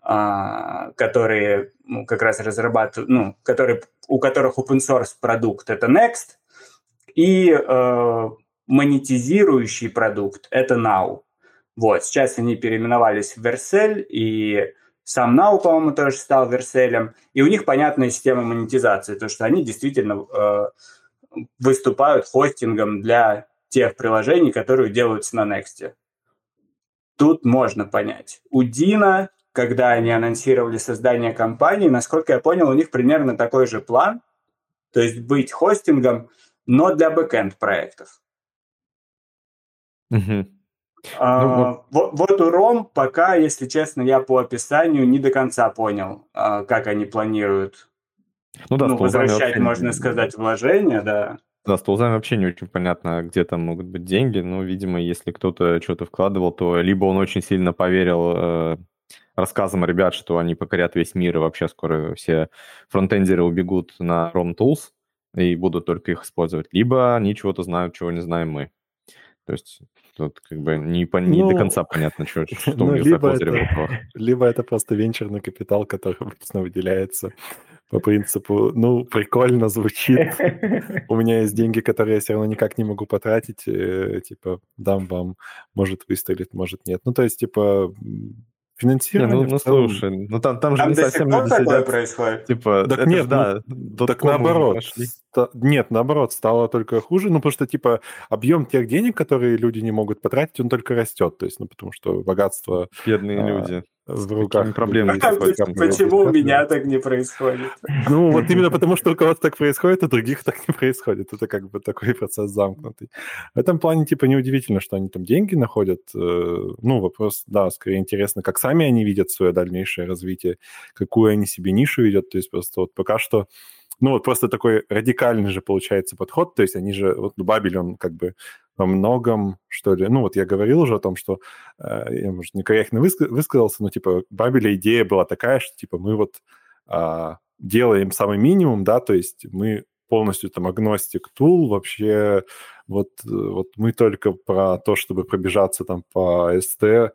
которые ну, как раз разрабатывают, ну, которые, у которых open source продукт это Next, и э, монетизирующий продукт – это Now. Вот, сейчас они переименовались в Vercel, и сам Now, по-моему, тоже стал Vercel, и у них понятная система монетизации, то что они действительно э, выступают хостингом для тех приложений, которые делаются на Next. Тут можно понять. У Deno, когда они анонсировали создание компании, насколько я понял, у них примерно такой же план, то есть быть хостингом – но для бэкенд проектов. Угу. А, ну, вот. Вот, вот у Rome пока, если честно, я по описанию не до конца понял, а, как они планируют ну, да, ну, возвращать, вообще... можно сказать, вложения, да. Да, с тулзами вообще не очень понятно, где там могут быть деньги. Но, видимо, если кто-то что-то вкладывал, то либо он очень сильно поверил э, рассказам ребят, что они покорят весь мир, и вообще скоро все фронтендеры убегут на ROM Tools, и будут только их использовать, либо они чего-то знают, чего не знаем мы. То есть тут как бы не, по, не ну, до конца понятно, что, что ну, у них либо за это, Либо это просто венчурный капитал, который обычно выделяется по принципу, ну, прикольно звучит, у меня есть деньги, которые я все равно никак не могу потратить, э, типа, дам вам, может выстрелит, может нет. Ну, то есть, типа, Финансирование. Не, ну, ну слушай, ну там, там же там не совсем люди сидят. происходит? Типа, так нет, же, да, ну, так наоборот. Ста- нет, наоборот, стало только хуже, ну потому что типа объем тех денег, которые люди не могут потратить, он только растет, то есть, ну потому что богатство. Бедные а, люди в руках. Проблемы. Почему у меня так не происходит? Ну, вот именно потому, что у кого-то так происходит, а других так не происходит. Это как бы такой процесс замкнутый. В этом плане, типа, неудивительно, что они там деньги находят. Э, ну, вопрос, да, скорее интересно, как сами они видят свое дальнейшее развитие, какую они себе нишу видят. То есть просто вот пока что ну, вот просто такой радикальный же получается подход. То есть они же, вот Бабель, он как бы во многом, что ли, ну вот я говорил уже о том, что, э, я, может, некорректно высказался, но типа Бабеля идея была такая, что типа мы вот э, делаем самый минимум, да, то есть мы полностью там агностик тул, вообще вот, вот мы только про то, чтобы пробежаться там по СТ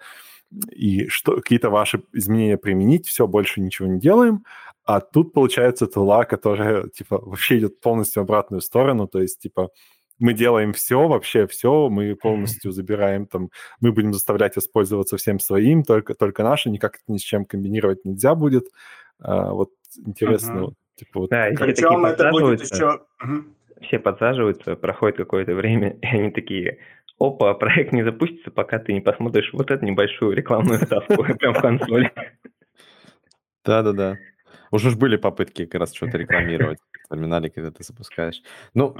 и что, какие-то ваши изменения применить, все, больше ничего не делаем, а тут получается тула, которая, типа, вообще идет полностью в обратную сторону, то есть, типа, мы делаем все, вообще все, мы полностью забираем там, мы будем заставлять использоваться всем своим, только, только наше, никак это ни с чем комбинировать нельзя будет. А, вот интересно, uh-huh. типа вот. Да, Причем это будет еще... Uh-huh. Все подсаживаются, проходит какое-то время, и они такие, опа, проект не запустится, пока ты не посмотришь вот эту небольшую рекламную ставку прям в консоли. Да-да-да. Уже ж были попытки как раз что-то рекламировать в терминале, когда ты запускаешь. Ну,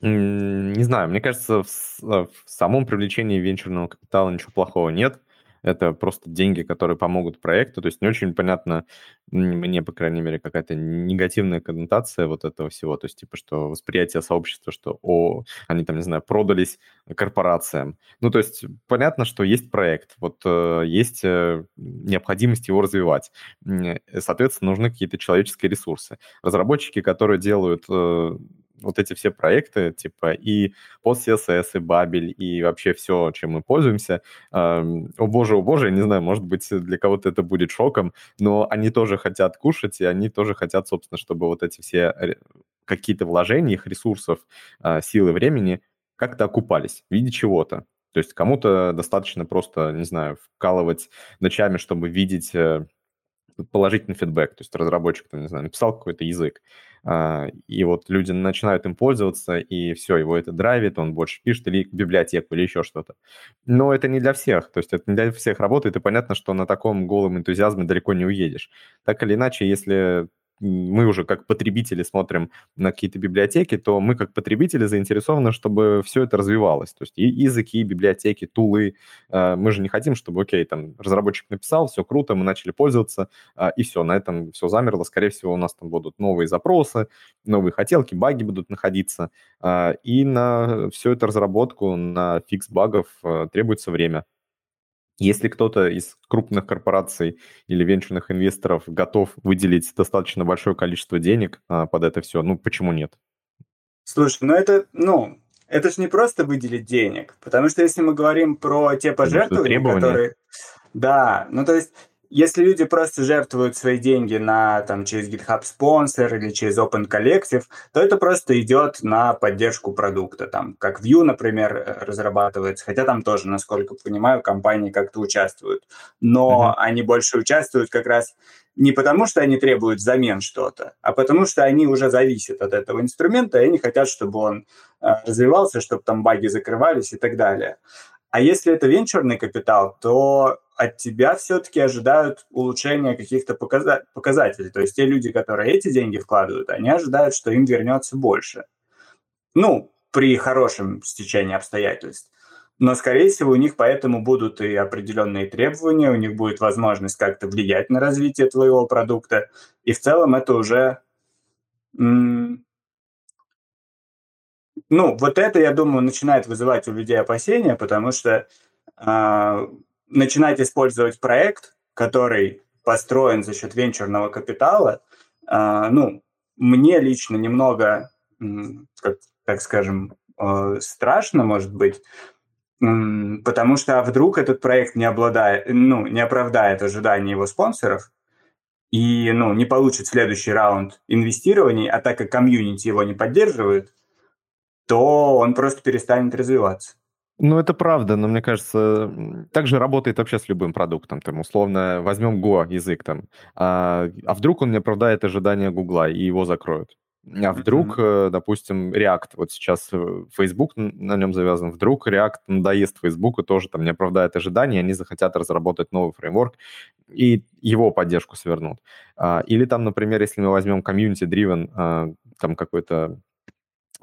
не знаю, мне кажется, в, в самом привлечении венчурного капитала ничего плохого нет. Это просто деньги, которые помогут проекту. То есть не очень понятно, мне, по крайней мере, какая-то негативная коннотация вот этого всего. То есть типа, что восприятие сообщества, что о, они там, не знаю, продались корпорациям. Ну, то есть понятно, что есть проект, вот э, есть э, необходимость его развивать. Соответственно, нужны какие-то человеческие ресурсы. Разработчики, которые делают э, вот эти все проекты, типа и PostCSS, и Babel, и вообще все, чем мы пользуемся, э, о боже, о боже, я не знаю, может быть, для кого-то это будет шоком, но они тоже хотят кушать, и они тоже хотят, собственно, чтобы вот эти все какие-то вложения их ресурсов, э, силы, времени как-то окупались в виде чего-то. То есть кому-то достаточно просто, не знаю, вкалывать ночами, чтобы видеть э, положительный фидбэк. То есть разработчик, не знаю, написал какой-то язык, и вот люди начинают им пользоваться, и все, его это драйвит, он больше пишет, или библиотеку, или еще что-то. Но это не для всех, то есть это не для всех работает, и понятно, что на таком голом энтузиазме далеко не уедешь. Так или иначе, если мы уже как потребители смотрим на какие-то библиотеки, то мы как потребители заинтересованы, чтобы все это развивалось. То есть и языки, и библиотеки, тулы. Э, мы же не хотим, чтобы, окей, там разработчик написал, все круто, мы начали пользоваться, э, и все, на этом все замерло. Скорее всего, у нас там будут новые запросы, новые хотелки, баги будут находиться. Э, и на всю эту разработку, на фикс багов требуется время. Если кто-то из крупных корпораций или венчурных инвесторов готов выделить достаточно большое количество денег а, под это все, ну почему нет? Слушай, ну это, ну, это же не просто выделить денег, потому что если мы говорим про те пожертвования, которые... Да, ну то есть если люди просто жертвуют свои деньги на, там, через GitHub спонсор или через Open Collective, то это просто идет на поддержку продукта. Там, как Vue, например, э, разрабатывается, хотя там тоже, насколько понимаю, компании как-то участвуют. Но mm-hmm. они больше участвуют как раз не потому, что они требуют взамен что-то, а потому что они уже зависят от этого инструмента, и они хотят, чтобы он э, развивался, чтобы там баги закрывались и так далее. А если это венчурный капитал, то от тебя все-таки ожидают улучшения каких-то показа- показателей. То есть те люди, которые эти деньги вкладывают, они ожидают, что им вернется больше. Ну, при хорошем стечении обстоятельств. Но, скорее всего, у них поэтому будут и определенные требования, у них будет возможность как-то влиять на развитие твоего продукта. И в целом это уже... М- ну, вот это, я думаю, начинает вызывать у людей опасения, потому что э, начинать использовать проект, который построен за счет венчурного капитала, э, ну, мне лично немного, как, так скажем, э, страшно, может быть, потому что а вдруг этот проект не обладает, ну, не оправдает ожиданий его спонсоров и, ну, не получит следующий раунд инвестирований, а так как комьюнити его не поддерживает, то он просто перестанет развиваться. Ну, это правда, но мне кажется, так же работает вообще с любым продуктом. Там, условно, возьмем Go язык там, а, а вдруг он не оправдает ожидания Гугла и его закроют? А вдруг, mm-hmm. допустим, React, вот сейчас э, Facebook на нем завязан, вдруг React надоест Facebook и тоже там не оправдает ожидания, они захотят разработать новый фреймворк и его поддержку свернут. А, или там, например, если мы возьмем community-driven а, там какой-то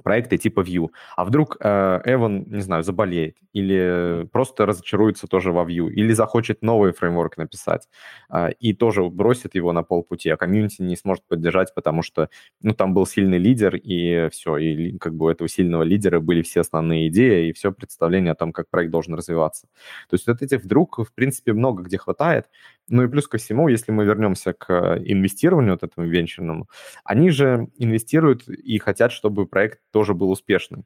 проекты типа Vue. А вдруг э, Эван, не знаю, заболеет или просто разочаруется тоже во Vue, или захочет новый фреймворк написать э, и тоже бросит его на полпути, а комьюнити не сможет поддержать, потому что, ну, там был сильный лидер, и все, и как бы у этого сильного лидера были все основные идеи и все представление о том, как проект должен развиваться. То есть вот этих вдруг, в принципе, много где хватает, ну и плюс ко всему, если мы вернемся к инвестированию вот этому венчурному, они же инвестируют и хотят, чтобы проект тоже был успешным.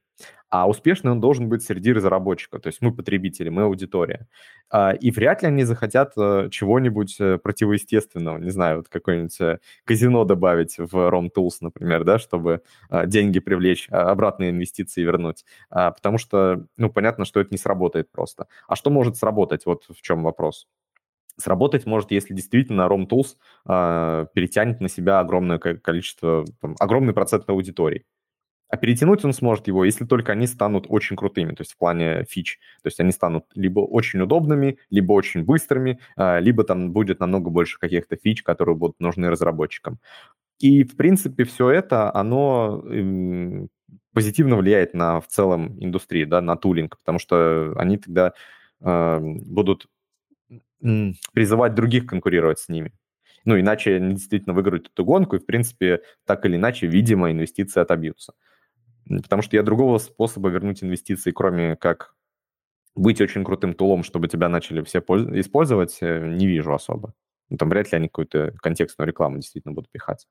А успешный он должен быть среди разработчиков, то есть мы потребители, мы аудитория. А, и вряд ли они захотят э, чего-нибудь э, противоестественного, не знаю, вот какое-нибудь э, казино добавить в ROM Tools, например, да, чтобы деньги привлечь, а, обратные инвестиции вернуть. А, потому что, ну, понятно, что это не сработает просто. А что может сработать? Вот в чем вопрос сработать может, если действительно ROM Tools э, перетянет на себя огромное количество, там, огромный процент аудитории. А перетянуть он сможет его, если только они станут очень крутыми, то есть в плане фич. То есть они станут либо очень удобными, либо очень быстрыми, э, либо там будет намного больше каких-то фич, которые будут нужны разработчикам. И, в принципе, все это, оно э, позитивно влияет на в целом индустрию, да, на тулинг, потому что они тогда э, будут призывать других конкурировать с ними. Ну, иначе они действительно выиграют эту гонку, и, в принципе, так или иначе, видимо, инвестиции отобьются. Потому что я другого способа вернуть инвестиции, кроме как быть очень крутым тулом, чтобы тебя начали все использовать, э, не вижу особо. Там вряд ли они какую-то контекстную рекламу действительно будут пихать.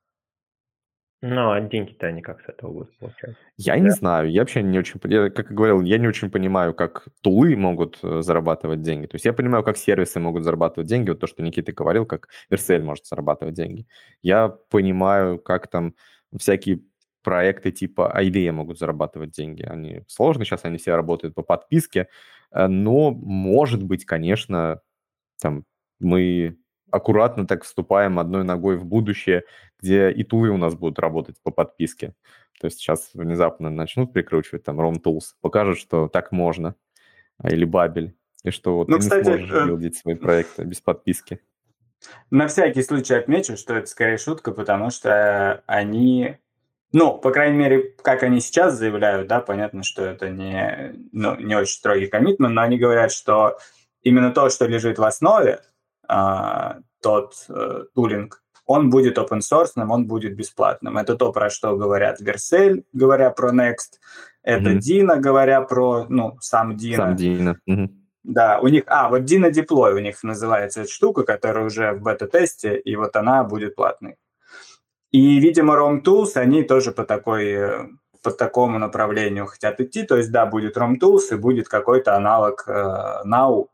Ну, а деньги-то они как с этого будут получать? Я да? не знаю, я вообще не очень, я, как я говорил, я не очень понимаю, как тулы могут э, зарабатывать деньги. То есть я понимаю, как сервисы могут зарабатывать деньги, вот то, что Никита говорил, как Vercel может зарабатывать деньги. Я понимаю, как там всякие проекты типа IDE могут зарабатывать деньги. Они сложны, сейчас они все работают по подписке, э, но, может быть, конечно, там мы аккуратно так вступаем одной ногой в будущее, где и тулы у нас будут работать по подписке. То есть сейчас внезапно начнут прикручивать там ROM Tools, покажут, что так можно, а, или Бабель, и что вот ну, ты кстати, не сможешь э... билдить свои проекты без подписки. На всякий случай отмечу, что это скорее шутка, потому что они, ну, по крайней мере, как они сейчас заявляют, да, понятно, что это не, ну, не очень строгий коммитмент, но они говорят, что именно то, что лежит в основе, тот э, тулинг, он будет open source, он будет бесплатным. Это то, про что говорят Vercel, говоря про Next, это mm-hmm. Dino, говоря про, ну, сам Dino. Сам Dino. Mm-hmm. Да, у них, а, вот Dino Deploy у них называется эта штука, которая уже в бета-тесте, и вот она будет платной. И, видимо, ROM Tools, они тоже по такой по такому направлению хотят идти. То есть, да, будет ROM Tools и будет какой-то аналог э, Now,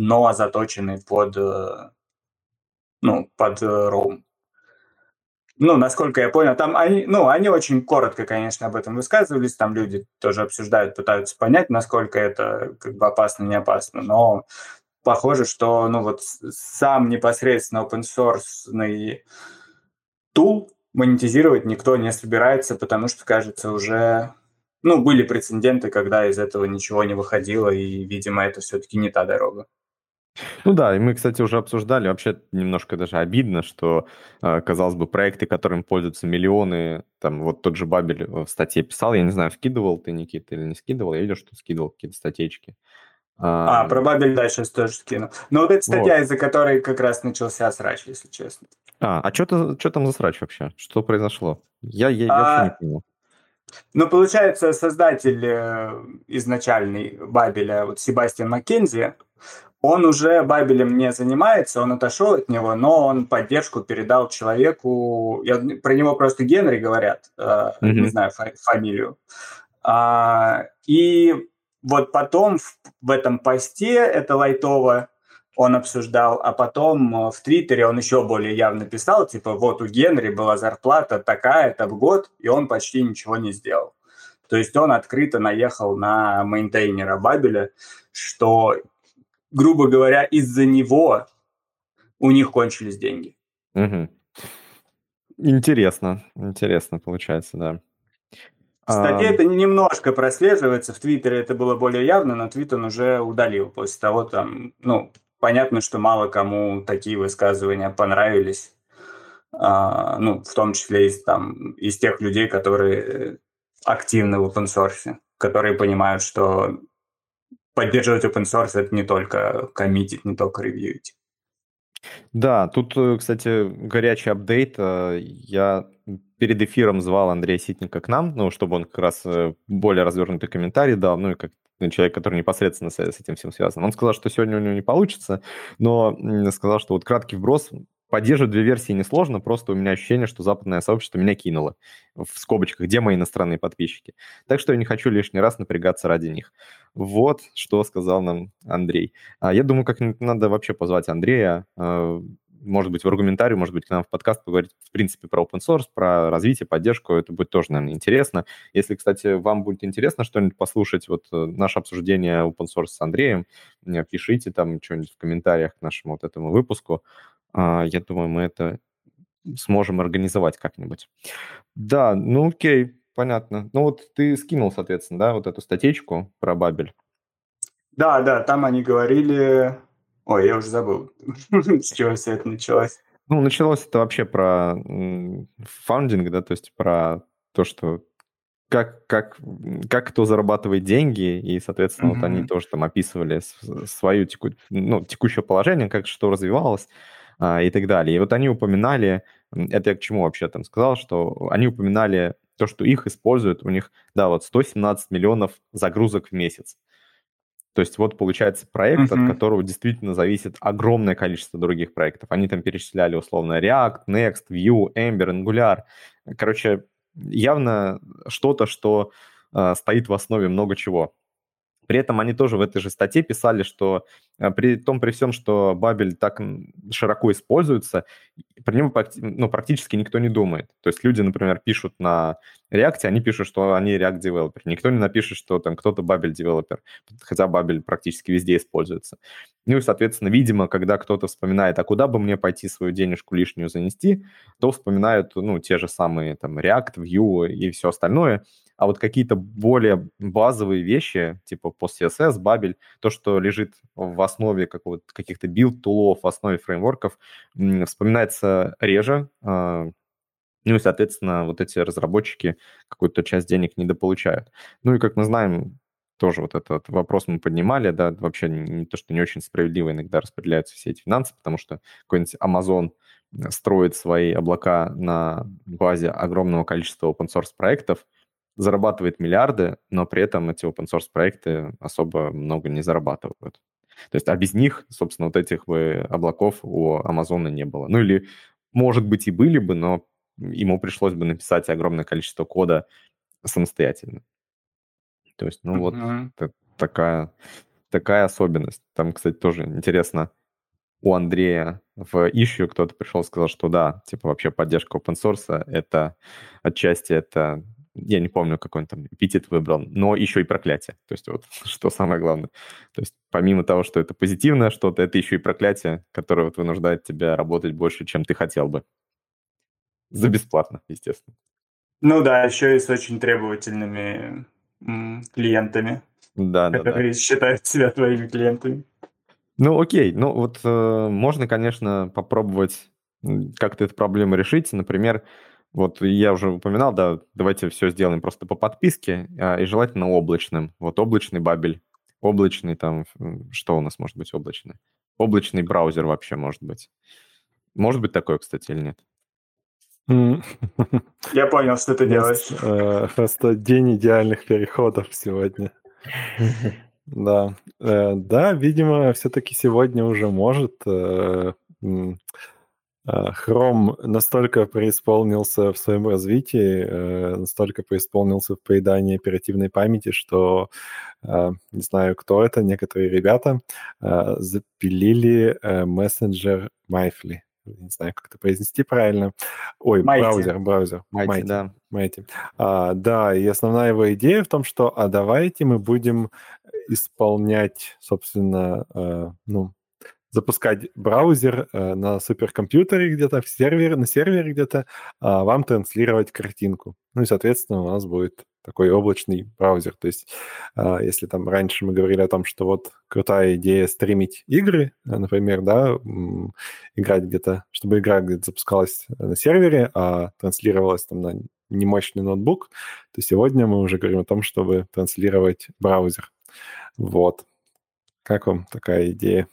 но заточенный под, э, ну, под ROM. Ну, насколько я понял, там они, ну, они очень коротко, конечно, об этом высказывались, там люди тоже обсуждают, пытаются понять, насколько это как бы опасно, не опасно, но похоже, что, ну, вот сам непосредственно open source тул монетизировать никто не собирается, потому что, кажется, уже, ну, были прецеденты, когда из этого ничего не выходило, и, видимо, это все-таки не та дорога. Ну да, и мы, кстати, уже обсуждали, вообще немножко даже обидно, что, э, казалось бы, проекты, которым пользуются миллионы, там вот тот же Бабель в статье писал, я не знаю, скидывал ты, Никита, или не скидывал, я видел, что скидывал какие-то статейки. А, а про Бабель дальше тоже скину. Но вот эта статья, вот. из-за которой как раз начался срач, если честно. А, а что, что там за срач вообще? Что произошло? Я, я, я а... вообще не понял. Ну, получается, создатель э, изначальный Бабеля, вот Себастьян Маккензи, он уже Бабелем не занимается, он отошел от него, но он поддержку передал человеку, я, про него просто Генри говорят, э, mm-hmm. не знаю фа- фамилию. А, и вот потом в, в этом посте, это лайтово, он обсуждал, а потом э, в Твиттере он еще более явно писал, типа, вот у Генри была зарплата такая-то в год, и он почти ничего не сделал. То есть он открыто наехал на мейнтейнера Бабеля, что грубо говоря, из-за него у них кончились деньги. Угу. Интересно, интересно получается, да. Кстати, а... это немножко прослеживается. В Твиттере это было более явно, но Твит он уже удалил после того, там, ну, понятно, что мало кому такие высказывания понравились. А, ну, в том числе из, там, из тех людей, которые активны в open source, которые понимают, что поддерживать open source это не только коммитить, не только ревьюить. Да, тут, э, кстати, горячий апдейт. Э, я перед эфиром звал Андрея Ситника к нам, ну, чтобы он как раз э, более развернутый комментарий дал, ну, и как человек, который непосредственно с, с этим всем связан. Он сказал, что сегодня у него не получится, но сказал, что вот краткий вброс, Поддерживать две версии несложно, просто у меня ощущение, что западное сообщество меня кинуло. В скобочках, где мои иностранные подписчики. Так что я не хочу лишний раз напрягаться ради них. Вот что сказал нам Андрей. А я думаю, как надо вообще позвать Андрея, а, может быть, в аргументарию, может быть, к нам в подкаст поговорить, в принципе, про open source, про развитие, поддержку. Это будет тоже, наверное, интересно. Если, кстати, вам будет интересно что-нибудь послушать, вот э, наше обсуждение open source с Андреем, пишите там что-нибудь в комментариях к нашему вот этому выпуску. А, я думаю, мы это сможем организовать как-нибудь. Да, ну окей, понятно. Ну вот ты скинул, соответственно, да, вот эту статейку про Бабель. Да, да, там они говорили... Ой, я уже забыл, с чего все это началось. Ну, началось это вообще про фаундинг, да, то есть про то, что как, как, как кто зарабатывает деньги, и, соответственно, mm-hmm. вот они тоже там описывали свою теку, ну, текущее положение, как что развивалось а, и так далее. И вот они упоминали, это я к чему вообще там сказал, что они упоминали то, что их используют, у них, да, вот 117 миллионов загрузок в месяц. То есть вот получается проект, uh-huh. от которого действительно зависит огромное количество других проектов. Они там перечисляли условно React, Next, Vue, Ember, Angular. Короче, явно что-то, что э, стоит в основе много чего. При этом они тоже в этой же статье писали, что э, при том, при всем, что Бабель так широко используется, про него ну, практически никто не думает. То есть люди, например, пишут на React, они пишут, что они React девелопер. Никто не напишет, что там кто-то Бабель девелопер, хотя Бабель практически везде используется. Ну и, соответственно, видимо, когда кто-то вспоминает, а куда бы мне пойти свою денежку лишнюю занести, то вспоминают, ну, те же самые там React, Vue и все остальное – а вот какие-то более базовые вещи, типа PostCSS, Babel, то, что лежит в основе каких-то build tool ов, в основе фреймворков, вспоминается реже, а, ну и, соответственно, вот эти разработчики какую-то часть денег недополучают. Ну и, как мы знаем, тоже вот этот вопрос мы поднимали, да, вообще не то, что не очень справедливо иногда распределяются все эти финансы, потому что какой-нибудь Amazon строит свои облака на базе огромного количества open-source проектов, зарабатывает миллиарды, но при этом эти open-source проекты особо много не зарабатывают. То есть, а без них, собственно, вот этих бы облаков у Амазона не было. Ну или, может быть, и были бы, но ему пришлось бы написать огромное количество кода самостоятельно. То есть, ну вот такая, такая особенность. Там, кстати, тоже интересно, у Андрея в issue кто-то пришел и сказал, что да, типа вообще поддержка open source это отчасти это я не помню, какой он там эпитет выбрал, но еще и проклятие. То есть вот что самое главное. То есть помимо того, что это позитивное что-то, это еще и проклятие, которое вот вынуждает тебя работать больше, чем ты хотел бы. За бесплатно, естественно. Ну да, еще и с очень требовательными клиентами, да, которые да, да. считают себя твоими клиентами. Ну окей, ну вот э, можно, конечно, попробовать как-то эту проблему решить. Например, вот я уже упоминал, да, давайте все сделаем просто по подписке а, и желательно облачным. Вот облачный бабель, облачный там, что у нас может быть облачный? Облачный браузер вообще может быть. Может быть такое, кстати, или нет? Я понял, что ты делаешь. Э, просто день идеальных переходов сегодня. Да, э, да, видимо, все-таки сегодня уже может. Э, Chrome настолько преисполнился в своем развитии, настолько преисполнился в поедании оперативной памяти, что не знаю, кто это, некоторые ребята запилили мессенджер Майфли не знаю, как это произнести правильно. Ой, Mighty. браузер, браузер. Mighty, Mighty. да. Mighty. А, да, и основная его идея в том, что, а давайте мы будем исполнять, собственно, э, ну, запускать браузер э, на суперкомпьютере где-то, в сервере, на сервере где-то, а вам транслировать картинку. Ну и, соответственно, у нас будет такой облачный браузер. То есть, э, если там раньше мы говорили о том, что вот крутая идея стримить игры, э, например, да, играть где-то, чтобы игра где-то запускалась на сервере, а транслировалась там на немощный ноутбук, то сегодня мы уже говорим о том, чтобы транслировать браузер. Вот. Как вам такая идея?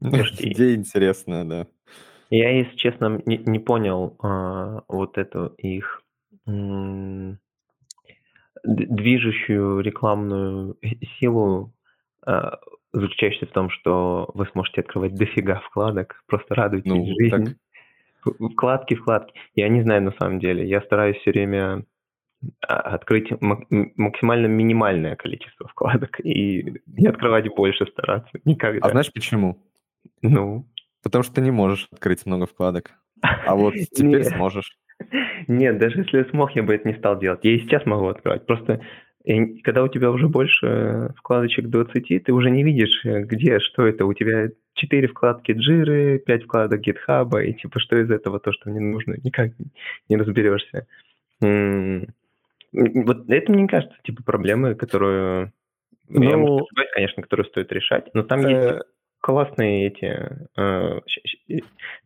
Слушайте, Идея интересная, да. Я, если честно, не, не понял а, вот эту их м, движущую рекламную силу, а, заключающуюся в том, что вы сможете открывать дофига вкладок, просто радуйтесь ну, жизни. Так... Вкладки, вкладки. Я не знаю на самом деле. Я стараюсь все время а, открыть максимально минимальное количество вкладок и не открывать больше стараться. Никогда. А знаешь почему? Ну? Потому что ты не можешь открыть много вкладок. А вот теперь сможешь. Нет, даже если смог, я бы это не стал делать. Я и сейчас могу открывать. Просто когда у тебя уже больше вкладочек 20, ты уже не видишь, э, где, что это. У тебя 4 вкладки джиры, 5 вкладок гитхаба, и типа что из этого то, что мне нужно, никак не разберешься. Вот это, мне кажется, типа проблемы, которую, ну, я могу сказать, конечно, которую стоит решать, но там есть э, классные эти... Э,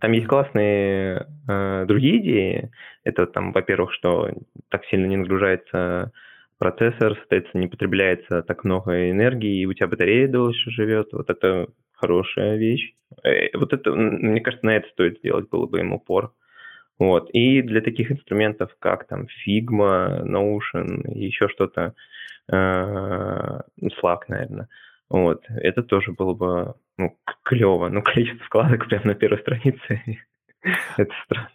там есть классные э, другие идеи. Это там, во-первых, что так сильно не нагружается процессор, соответственно, не потребляется так много энергии, и у тебя батарея дольше живет. Вот это хорошая вещь. Э, вот это, мне кажется, на это стоит сделать, было бы им упор. Вот. И для таких инструментов, как там Figma, Notion еще что-то, Slack, наверное, вот, это тоже было бы ну, клево. Ну, количество вкладок прямо на первой странице. это странно.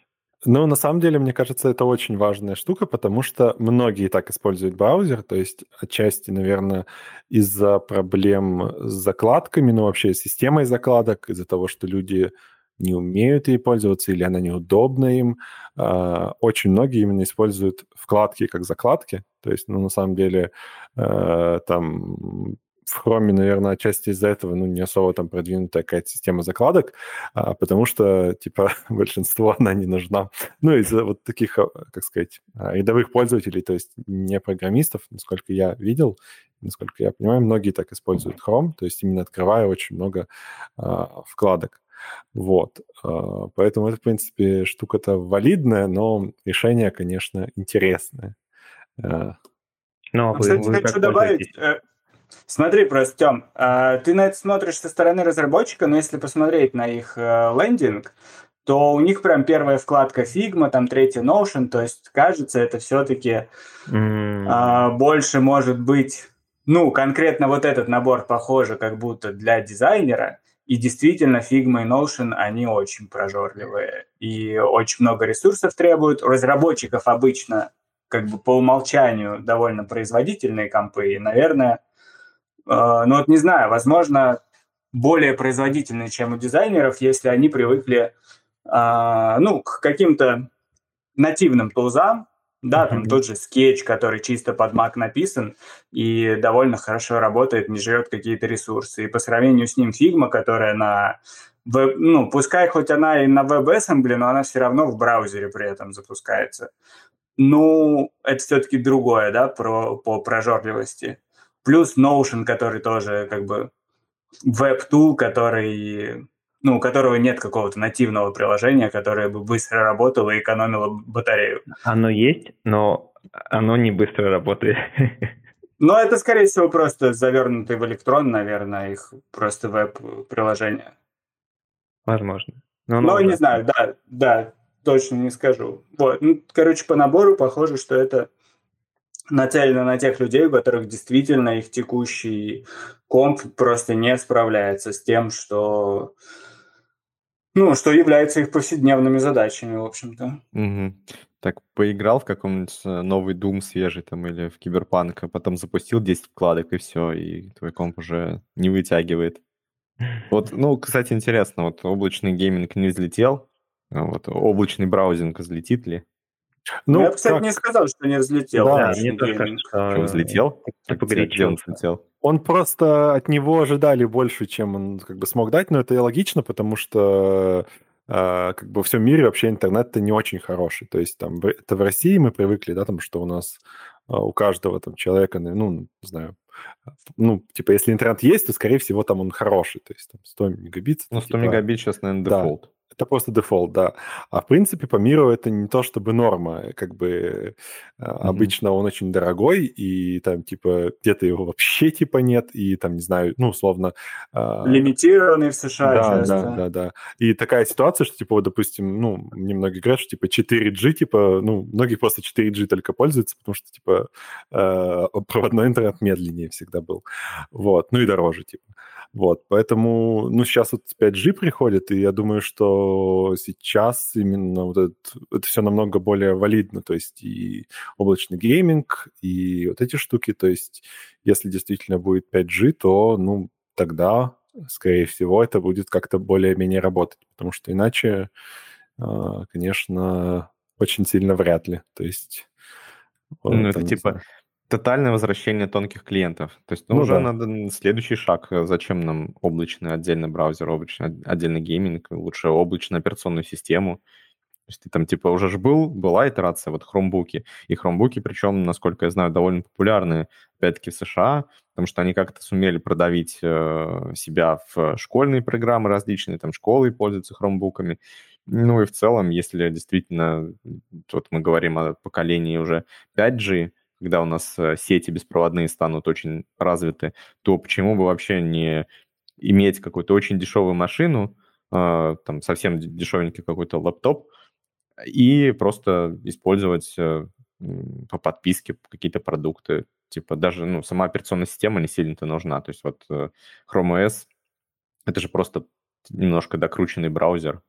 Ну, на самом деле, мне кажется, это очень важная штука, потому что многие так используют браузер, то есть отчасти, наверное, из-за проблем с закладками, ну, вообще с системой закладок, из-за того, что люди не умеют ей пользоваться или она неудобна им. А, очень многие именно используют вкладки как закладки. То есть, ну, на самом деле, э, там в Chrome, наверное, отчасти из-за этого, ну, не особо там продвинутая какая-то система закладок, а, потому что, типа, большинство она не нужна. Ну, из-за вот таких, а, как сказать, а, рядовых пользователей, то есть не программистов, насколько я видел, насколько я понимаю, многие так используют Chrome, то есть именно открывая очень много а, вкладок. Вот. А, поэтому это, в принципе, штука-то валидная, но решение, конечно, интересное. А. Ну, а Кстати, вы хочу добавить, Смотри просто, Тём, ты на это смотришь со стороны разработчика, но если посмотреть на их э, лендинг, то у них прям первая вкладка Figma, там третья Notion, то есть кажется, это все-таки mm. больше может быть, ну, конкретно вот этот набор похоже как будто для дизайнера, и действительно, Figma и Notion, они очень прожорливые и очень много ресурсов требуют. У разработчиков обычно как бы по умолчанию довольно производительные компы, и, наверное, ну вот не знаю, возможно, более производительные, чем у дизайнеров, если они привыкли, э, ну, к каким-то нативным тулзам, да, там mm-hmm. тот же скетч, который чисто под Mac написан и довольно хорошо работает, не жрет какие-то ресурсы. И по сравнению с ним Figma, которая на веб, ну, пускай хоть она и на WebAssembly, но она все равно в браузере при этом запускается. Ну, это все-таки другое, да, про, по прожорливости. Плюс Notion, который тоже как бы веб-тул, который ну, у которого нет какого-то нативного приложения, которое бы быстро работало и экономило батарею. Оно есть, но оно не быстро работает. Но это, скорее всего, просто завернутый в электрон, наверное, их просто веб-приложение. Возможно. Но, но не знаю, да, да, точно не скажу. Вот, ну, короче, по набору похоже, что это нацелено на тех людей, у которых действительно их текущий комп просто не справляется с тем, что ну, что является их повседневными задачами, в общем-то. Угу. Так, поиграл в каком-нибудь э, новый Doom свежий там или в Киберпанк, а потом запустил 10 вкладок и все, и твой комп уже не вытягивает. Вот, ну, кстати, интересно, вот облачный гейминг не взлетел, а вот облачный браузинг взлетит ли? Ну, я, кстати, как... не сказал, что не взлетел. Да, мне тоже кажется, что... взлетел? Где он взлетел? Он просто от него ожидали больше, чем он как бы смог дать, но это и логично, потому что э, как бы во всем мире вообще интернет-то не очень хороший. То есть там это в России мы привыкли, да, там, что у нас э, у каждого там человека, ну, не знаю, ну, типа, если интернет есть, то, скорее всего, там он хороший, то есть там 100 мегабит. Ну, 100 типа... мегабит сейчас, наверное, дефолт. Да. Это просто дефолт, да. А в принципе по миру это не то чтобы норма. Как бы mm-hmm. обычно он очень дорогой, и там типа где-то его вообще типа нет, и там, не знаю, ну, условно... А, Лимитированный в США да, часто. Да, да, да. И такая ситуация, что типа, вот, допустим, ну, мне многие говорят, что типа 4G, типа, ну, многие просто 4G только пользуются, потому что типа э, проводной интернет медленнее всегда был. Вот, ну и дороже, типа. Вот, поэтому, ну, сейчас вот 5G приходит, и я думаю, что сейчас именно вот это, это все намного более валидно, то есть и облачный гейминг, и вот эти штуки, то есть если действительно будет 5G, то, ну, тогда, скорее всего, это будет как-то более-менее работать, потому что иначе, а, конечно, очень сильно вряд ли, то есть... Ну, это типа знаю тотальное возвращение тонких клиентов. То есть ну, ну, уже да. надо следующий шаг. Зачем нам облачный отдельный браузер, облачный отдельный гейминг, лучше облачную операционную систему. То есть ты там типа уже же был, была итерация, вот хромбуки. И хромбуки, причем, насколько я знаю, довольно популярны, опять-таки, в США, потому что они как-то сумели продавить э, себя в школьные программы различные, там школы пользуются хромбуками. Ну и в целом, если действительно, вот мы говорим о поколении уже 5G, когда у нас э, сети беспроводные станут очень развиты, то почему бы вообще не иметь какую-то очень дешевую машину, э, там совсем дешевенький какой-то лаптоп, и просто использовать э, по подписке какие-то продукты. Типа даже ну, сама операционная система не сильно-то нужна. То есть вот Chrome OS — это же просто немножко докрученный браузер,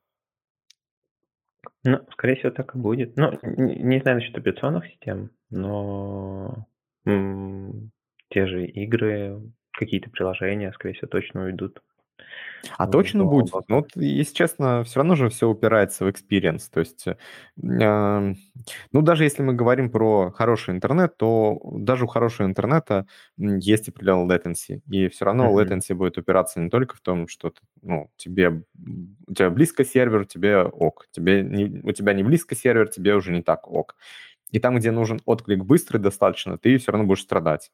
ну, скорее всего, так и будет. Ну, не, не знаю насчет операционных систем, но м, те же игры, какие-то приложения, скорее всего, точно уйдут А точно будет. Ну, вот, если честно, все равно же все упирается в experience. То есть, э, ну, даже если мы говорим про хороший интернет, то даже у хорошего интернета есть определенный latency. И все равно mm-hmm. latency будет упираться не только в том, что ну, тебе, у тебя близко сервер, тебе ок. Тебе не, у тебя не близко сервер, тебе уже не так ок. И там, где нужен отклик быстрый достаточно, ты все равно будешь страдать.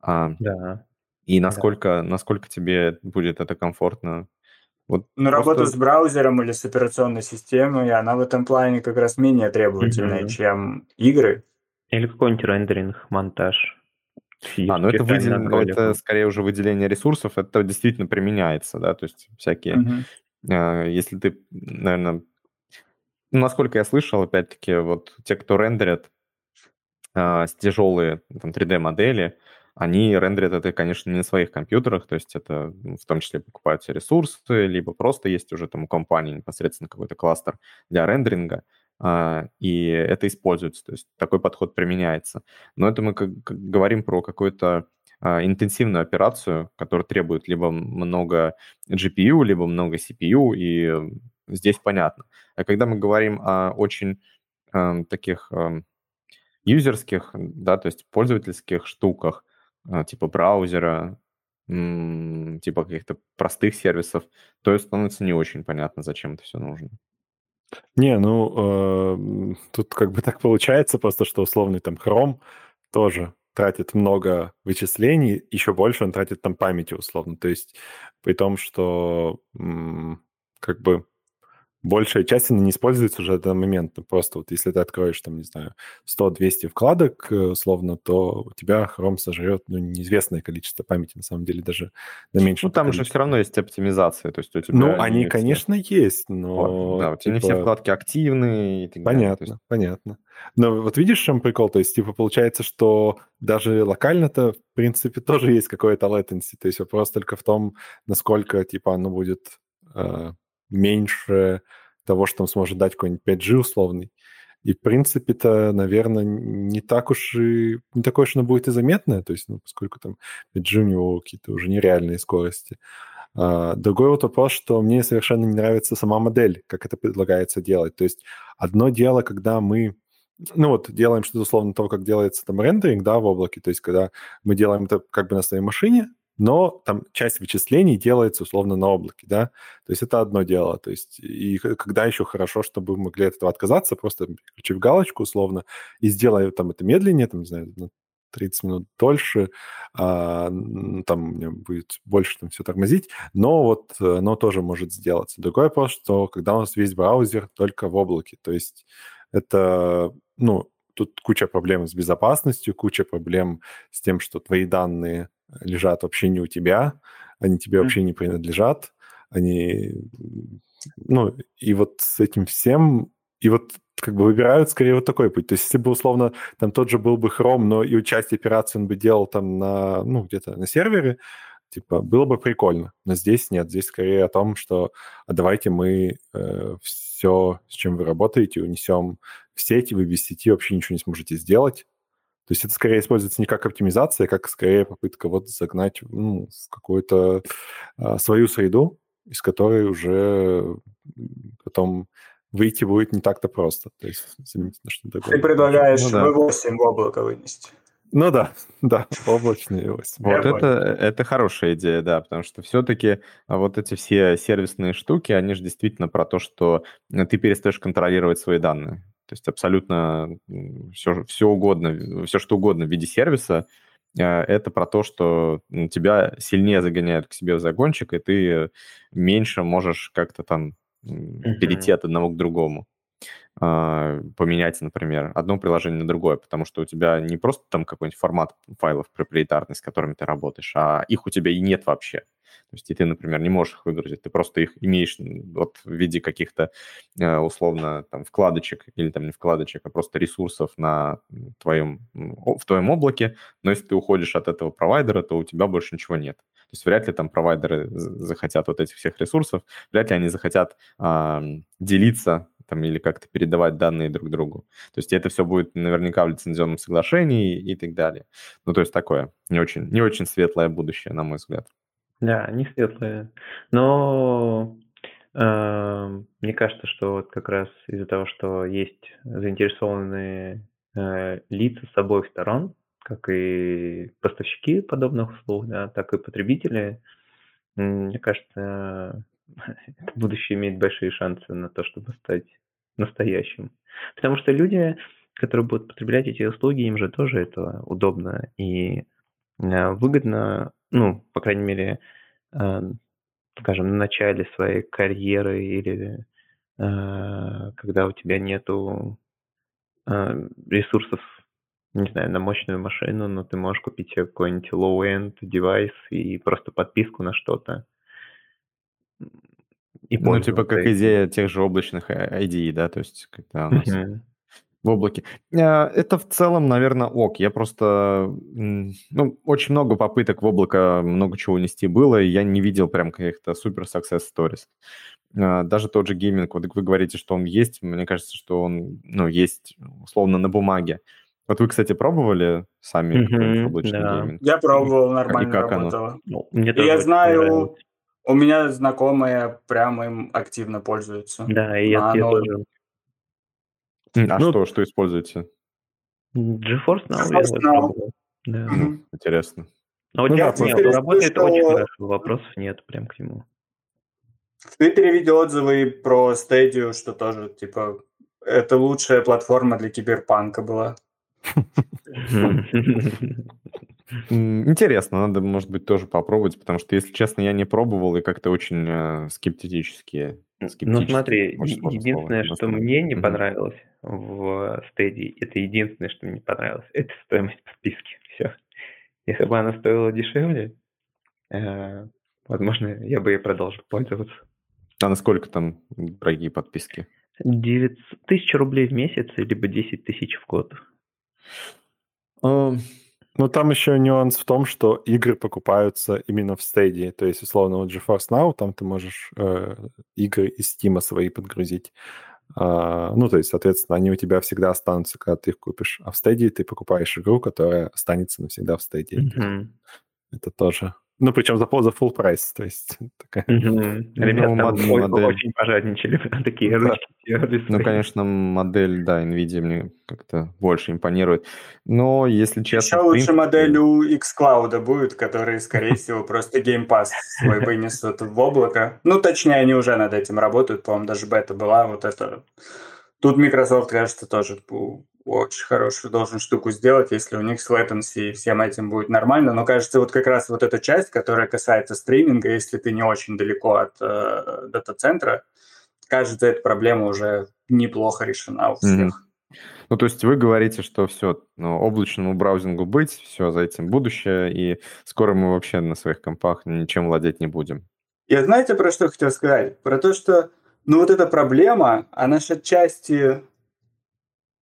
А, да. И насколько, да. насколько тебе будет это комфортно. Вот ну, просто... работа с браузером или с операционной системой, она в этом плане как раз менее требовательная, mm-hmm. чем игры. Или какой-нибудь рендеринг, монтаж. А, ну это, выдел... это скорее уже выделение ресурсов, это действительно применяется, да, то есть всякие... Mm-hmm. Э, если ты, наверное... Ну, насколько я слышал, опять-таки, вот те, кто рендерят э, тяжелые там, 3D-модели, они рендерят это, конечно, не на своих компьютерах, то есть это ну, в том числе покупаются ресурсы, либо просто есть уже там у компании непосредственно какой-то кластер для рендеринга, а, и это используется, то есть такой подход применяется. Но это мы как, как говорим про какую-то а, интенсивную операцию, которая требует либо много GPU, либо много CPU, и здесь понятно. А когда мы говорим о очень э, таких э, юзерских, да, то есть пользовательских штуках, типа браузера, типа каких-то простых сервисов, то становится не очень понятно, зачем это все нужно. Не, ну, э, тут как бы так получается просто, что условный там Chrome тоже тратит много вычислений, еще больше он тратит там памяти условно. То есть при том, что м, как бы большая часть она не используется уже данный момент. Ну, просто вот если ты откроешь, там, не знаю, 100-200 вкладок, э, условно, то у тебя Chrome сожрет, ну, неизвестное количество памяти, на самом деле, даже на меньше. Ну, там же все равно есть оптимизация, то есть у тебя... Ну, они, конечно, все... есть, но... Вот, да, у тебя типа... не все типа вкладки активны и так Понятно, есть... понятно. Но вот видишь, в чем прикол? То есть, типа, получается, что даже локально-то, в принципе, тоже есть какое-то latency. То есть вопрос только в том, насколько, типа, оно будет э, меньше того, что он сможет дать какой-нибудь 5G условный. И, в принципе-то, наверное, не так уж и... Не такое уж оно будет и заметное, то есть, ну, поскольку там 5G у него какие-то уже нереальные скорости. А, другой вот вопрос, что мне совершенно не нравится сама модель, как это предлагается делать. То есть одно дело, когда мы ну вот, делаем что-то условно того, как делается там рендеринг, да, в облаке, то есть когда мы делаем это как бы на своей машине, но там часть вычислений делается условно на облаке, да, то есть это одно дело, то есть и когда еще хорошо, чтобы мы могли от этого отказаться, просто переключив галочку условно и сделая там это медленнее, там, не знаю, на 30 минут дольше, а, там будет больше там все тормозить, но вот оно тоже может сделаться. Другой вопрос, что когда у нас весь браузер только в облаке, то есть это, ну, тут куча проблем с безопасностью, куча проблем с тем, что твои данные лежат вообще не у тебя, они тебе mm-hmm. вообще не принадлежат, они, ну, и вот с этим всем, и вот как бы выбирают скорее вот такой путь. То есть если бы условно там тот же был бы Chrome, но и часть операции он бы делал там на, ну, где-то на сервере, типа, было бы прикольно. Но здесь нет, здесь скорее о том, что а давайте мы э, все, с чем вы работаете, унесем в сеть, и вы без сети вообще ничего не сможете сделать. То есть это скорее используется не как оптимизация, как скорее попытка вот загнать ну, в какую-то а, свою среду, из которой уже потом выйти будет не так-то просто. То есть заменить на что-то другое. Ты предлагаешь ну, да. V8 в облако вынести. Ну да, да, облачные V8. Вот это, это хорошая идея, да, потому что все-таки а, вот эти все сервисные штуки, они же действительно про то, что ты перестаешь контролировать свои данные. То есть абсолютно все, все угодно, все что угодно в виде сервиса, э, это про то, что тебя сильнее загоняют к себе в загончик, и ты меньше можешь как-то там mm-hmm. перейти от одного к другому а, поменять, например, одно приложение на другое, потому что у тебя не просто там какой-нибудь формат файлов проприетарный, с которыми ты работаешь, а их у тебя и нет вообще. То есть и ты, например, не можешь их выгрузить, ты просто их имеешь вот в виде каких-то э, условно там вкладочек или там не вкладочек, а просто ресурсов на твоем, в твоем облаке, но если ты уходишь от этого провайдера, то у тебя больше ничего нет. То есть вряд ли там провайдеры захотят вот этих всех ресурсов, вряд ли они захотят э, делиться там или как-то передавать данные друг другу. То есть это все будет наверняка в лицензионном соглашении и так далее. Ну, то есть такое не очень, не очень светлое будущее, на мой взгляд. Да, они светлые. Но э, мне кажется, что вот как раз из-за того, что есть заинтересованные э, лица с обоих сторон, как и поставщики подобных услуг, да, так и потребители, мне кажется, будущее имеет большие шансы на то, чтобы стать настоящим. Потому что люди, которые будут потреблять эти услуги, им же тоже это удобно и выгодно, ну, по крайней мере, э, скажем, на начале своей карьеры или э, когда у тебя нету ресурсов, не знаю, на мощную машину, но ты можешь купить себе какой-нибудь low-end девайс и просто подписку на что-то. И ну, типа как идея тех же облачных IDE, да, то есть когда у нас в облаке. А, это в целом, наверное, ок. Я просто... Ну, очень много попыток в облако много чего нести было, и я не видел прям каких-то супер success stories. А, даже тот же гейминг, вот вы говорите, что он есть, мне кажется, что он, ну, есть условно на бумаге. Вот вы, кстати, пробовали сами mm-hmm, облачный да. гейминг? Я пробовал, нормально и как работало. Оно? Ну, мне и я знаю, у меня знакомые прямо им активно пользуются. Да, и я, оно... тоже. А ну, что, что используете? GeForce Now. GeForce Now. Да. Mm-hmm. Интересно. Ну, вот я нет, работает что... очень хорошо, вопросов нет прям к нему. В Твиттере видел отзывы про Stadia, что тоже, типа, это лучшая платформа для киберпанка была. Интересно, надо, может быть, тоже попробовать, потому что, если честно, я не пробовал и как-то очень э, скептически. Ну смотри, единственное, что мне не понравилось в стадии, это единственное, что мне понравилось, это стоимость подписки. Все. Если бы она стоила дешевле, э, возможно, я бы и продолжил пользоваться. А насколько там дорогие подписки? 9 тысяч рублей в месяц, либо 10 тысяч в год. Um, ну, там еще нюанс в том, что игры покупаются именно в стадии. То есть, условно, вот GeForce Now, там ты можешь э, игры из Steam свои подгрузить. А, ну, то есть, соответственно, они у тебя всегда останутся, когда ты их купишь. А в стадии ты покупаешь игру, которая останется навсегда в стадии. Mm-hmm. Это тоже ну, причем за, за full прайс, то есть такая... Угу. Ребята ну, модель, модель... очень пожадничали, такие да. ручки Ну, конечно, модель, да, NVIDIA мне как-то больше импонирует. Но, если честно... Еще лучше модель у xCloud будет, которые, скорее всего, просто Game Pass свой вынесут в облако. Ну, точнее, они уже над этим работают, по-моему, даже бета была, вот это... Тут Microsoft, кажется, тоже очень хорошую должен штуку сделать, если у них с latency и всем этим будет нормально. Но кажется, вот как раз вот эта часть, которая касается стриминга, если ты не очень далеко от э, дата-центра, кажется, эта проблема уже неплохо решена у всех. Mm-hmm. Ну, то есть вы говорите, что все, ну, облачному браузингу быть, все, за этим будущее, и скоро мы вообще на своих компах ничем владеть не будем. Я знаете, про что хотел сказать? Про то, что, ну, вот эта проблема, она же отчасти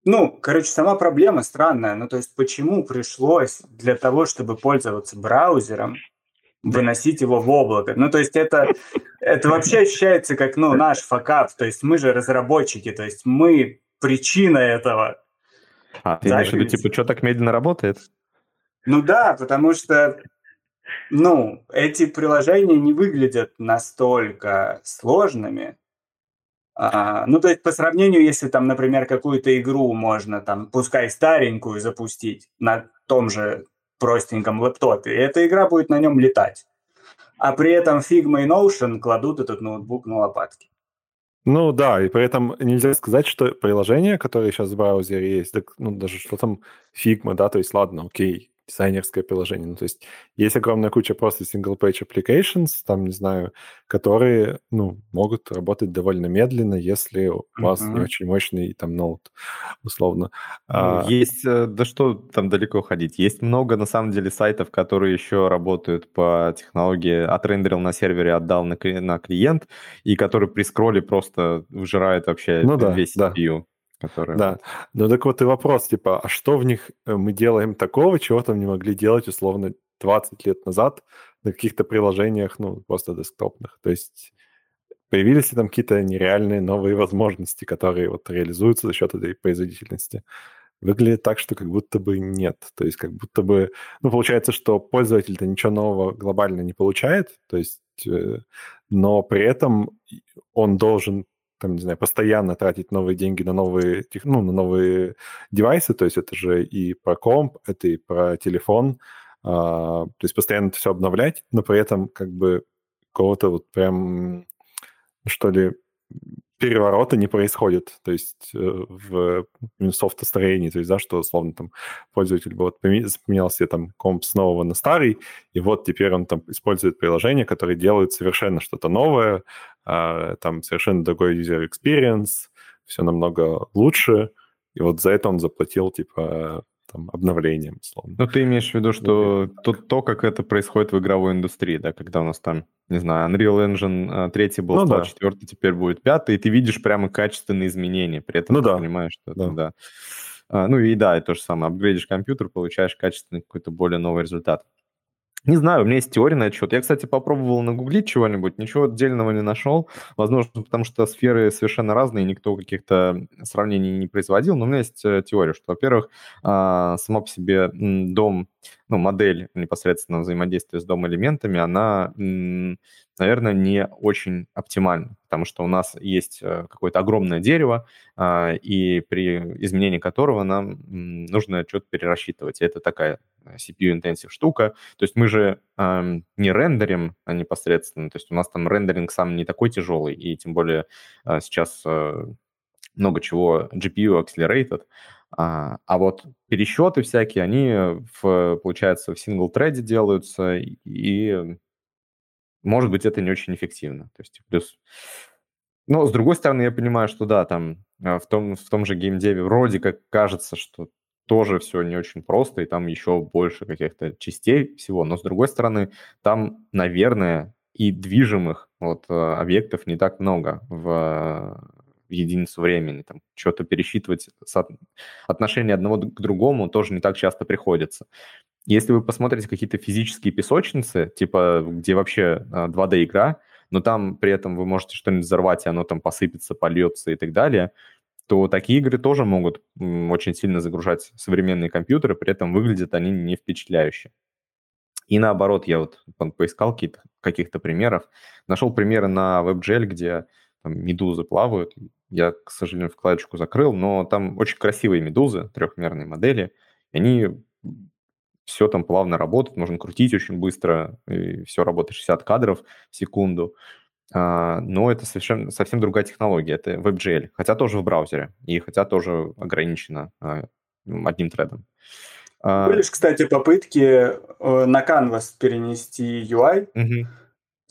ну, короче, сама проблема странная. Ну, то есть, почему пришлось для того, чтобы пользоваться браузером, выносить его в облако. Ну, то есть это, это вообще ощущается как, ну, наш факап. То есть мы же разработчики, то есть мы причина этого. А, ты имеешь в виду, типа, что так медленно работает? Ну да, потому что, ну, эти приложения не выглядят настолько сложными, а, ну, то есть по сравнению, если там, например, какую-то игру можно там, пускай старенькую, запустить на том же простеньком лэптопе, эта игра будет на нем летать. А при этом Figma и Notion кладут этот ноутбук на лопатки. Ну да, и при этом нельзя сказать, что приложение, которое сейчас в браузере есть, так, ну даже что там Figma, да, то есть ладно, окей, дизайнерское приложение. Ну, то есть есть огромная куча просто single-page applications, там, не знаю, которые, ну, могут работать довольно медленно, если у uh-huh. вас не очень мощный там ноут, условно. Ну, а, есть, э, да что там далеко ходить, есть много, на самом деле, сайтов, которые еще работают по технологии отрендерил на сервере, отдал на, на клиент, и который при скролле просто выжирает вообще ну, весь да, CPU. Да которые... Да, ну так вот и вопрос, типа, а что в них э, мы делаем такого, чего там не могли делать, условно, 20 лет назад на каких-то приложениях, ну, просто десктопных? То есть появились ли там какие-то нереальные новые возможности, которые вот реализуются за счет этой производительности? выглядит так, что как будто бы нет. То есть как будто бы... Ну, получается, что пользователь-то ничего нового глобально не получает, то есть... Э, но при этом он должен там, не знаю, постоянно тратить новые деньги на новые, ну, на новые девайсы, то есть это же и про комп, это и про телефон, а, то есть постоянно это все обновлять, но при этом как бы какого-то вот прям, что ли, переворота не происходит, то есть э, в софтостроении, то есть, да, что, условно, там, пользователь вот поменял себе там комп с нового на старый, и вот теперь он там использует приложение, которое делает совершенно что-то новое, а, там совершенно другой user experience, все намного лучше, и вот за это он заплатил, типа, там, обновлением, условно. Ну, ты имеешь в виду, что то, то, как это происходит в игровой индустрии, да, когда у нас там, не знаю, Unreal Engine 3 а, был, ну, стал да. 4, теперь будет 5, и ты видишь прямо качественные изменения, при этом ну, ты да. понимаешь, что да. это, да. А, ну и да, и то же самое, апгрейдишь компьютер, получаешь качественный какой-то более новый результат. Не знаю, у меня есть теория на счет. Я, кстати, попробовал нагуглить чего-нибудь, ничего отдельного не нашел. Возможно, потому что сферы совершенно разные, никто каких-то сравнений не производил. Но у меня есть э, теория, что, во-первых, а, сама по себе дом, ну, модель непосредственно взаимодействия с дом-элементами, она наверное, не очень оптимально, потому что у нас есть э, какое-то огромное дерево, а, и при изменении которого нам нужно что-то перерасчитывать. Это такая CPU-intensive штука. То есть мы же не рендерим а непосредственно, то есть у нас там рендеринг сам не такой тяжелый, и тем более а, сейчас э, много чего GPU accelerated, а, а вот пересчеты всякие, они, в, получается, в сингл-треде делаются, и может быть, это не очень эффективно. То есть плюс... Но, с другой стороны, я понимаю, что да, там а, в том, в том же геймдеве вроде как кажется, что тоже все не очень просто, и там еще больше каких-то частей всего. Но, с другой стороны, там, наверное, и движимых вот, а, объектов не так много в, в единицу времени. Там что-то пересчитывать, отношение одного к другому тоже не так часто приходится. Если вы посмотрите какие-то физические песочницы, типа где вообще 2D-игра, а, но там при этом вы можете что-нибудь взорвать, и оно там посыпется, польется и так далее, то такие игры тоже могут очень сильно загружать современные компьютеры, при этом выглядят они не впечатляюще. И наоборот, я вот поискал каких-то, каких-то примеров, нашел примеры на WebGL, где там медузы плавают. Я, к сожалению, вкладочку закрыл, но там очень красивые медузы, трехмерные модели. И они все там плавно работает, можно крутить очень быстро, и все работает 60 кадров в секунду. А, но это совершенно совсем другая технология, это WebGL, хотя тоже в браузере, и хотя тоже ограничено а, одним тредом. А, Были же, кстати, попытки э, на Canvas перенести UI. Угу.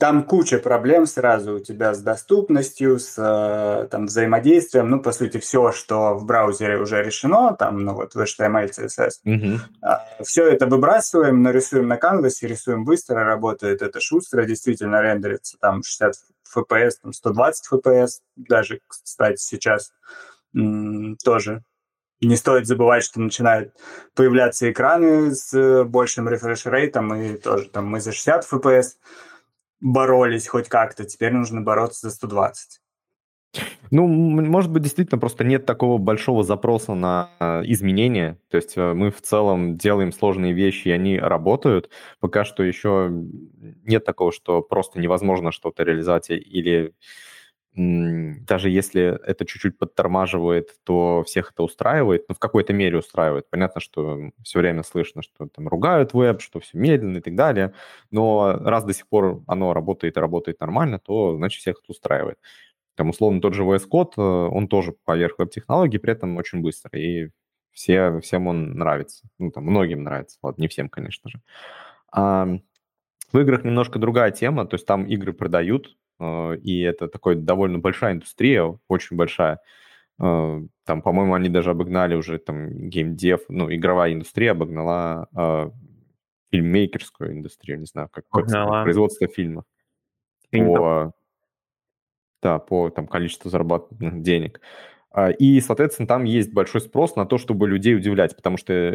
Там куча проблем сразу у тебя с доступностью, с э, там, взаимодействием. Ну, по сути, все, что в браузере уже решено, там, ну, вот в HTML, CSS. Mm-hmm. А, все это выбрасываем, нарисуем на Canvas, рисуем быстро, работает это шустро, действительно рендерится там 60 FPS, там 120 FPS, даже, кстати, сейчас тоже не стоит забывать, что начинают появляться экраны с большим рефреш-рейтом, и тоже там мы за 60 FPS боролись хоть как-то, теперь нужно бороться за 120. Ну, может быть, действительно просто нет такого большого запроса на э, изменения. То есть э, мы в целом делаем сложные вещи, и они работают. Пока что еще нет такого, что просто невозможно что-то реализовать или даже если это чуть-чуть подтормаживает, то всех это устраивает, ну, в какой-то мере устраивает. Понятно, что все время слышно, что там ругают веб, что все медленно и так далее, но раз до сих пор оно работает и работает нормально, то, значит, всех это устраивает. Там, условно, тот же VS Code, э, он тоже поверх веб-технологий, при этом очень быстро, и все, всем он нравится. Ну, там, многим нравится, ладно, не всем, конечно же. А, в играх немножко другая тема, то есть там игры продают, и это такой довольно большая индустрия, очень большая. Э, там, по-моему, они даже обогнали уже там геймдев, ну, игровая индустрия обогнала э, фильммейкерскую индустрию, не знаю, как, как сказать, производство фильмов. По, да, по там, количеству заработанных денег. А, и, соответственно, там есть большой спрос на то, чтобы людей удивлять, потому что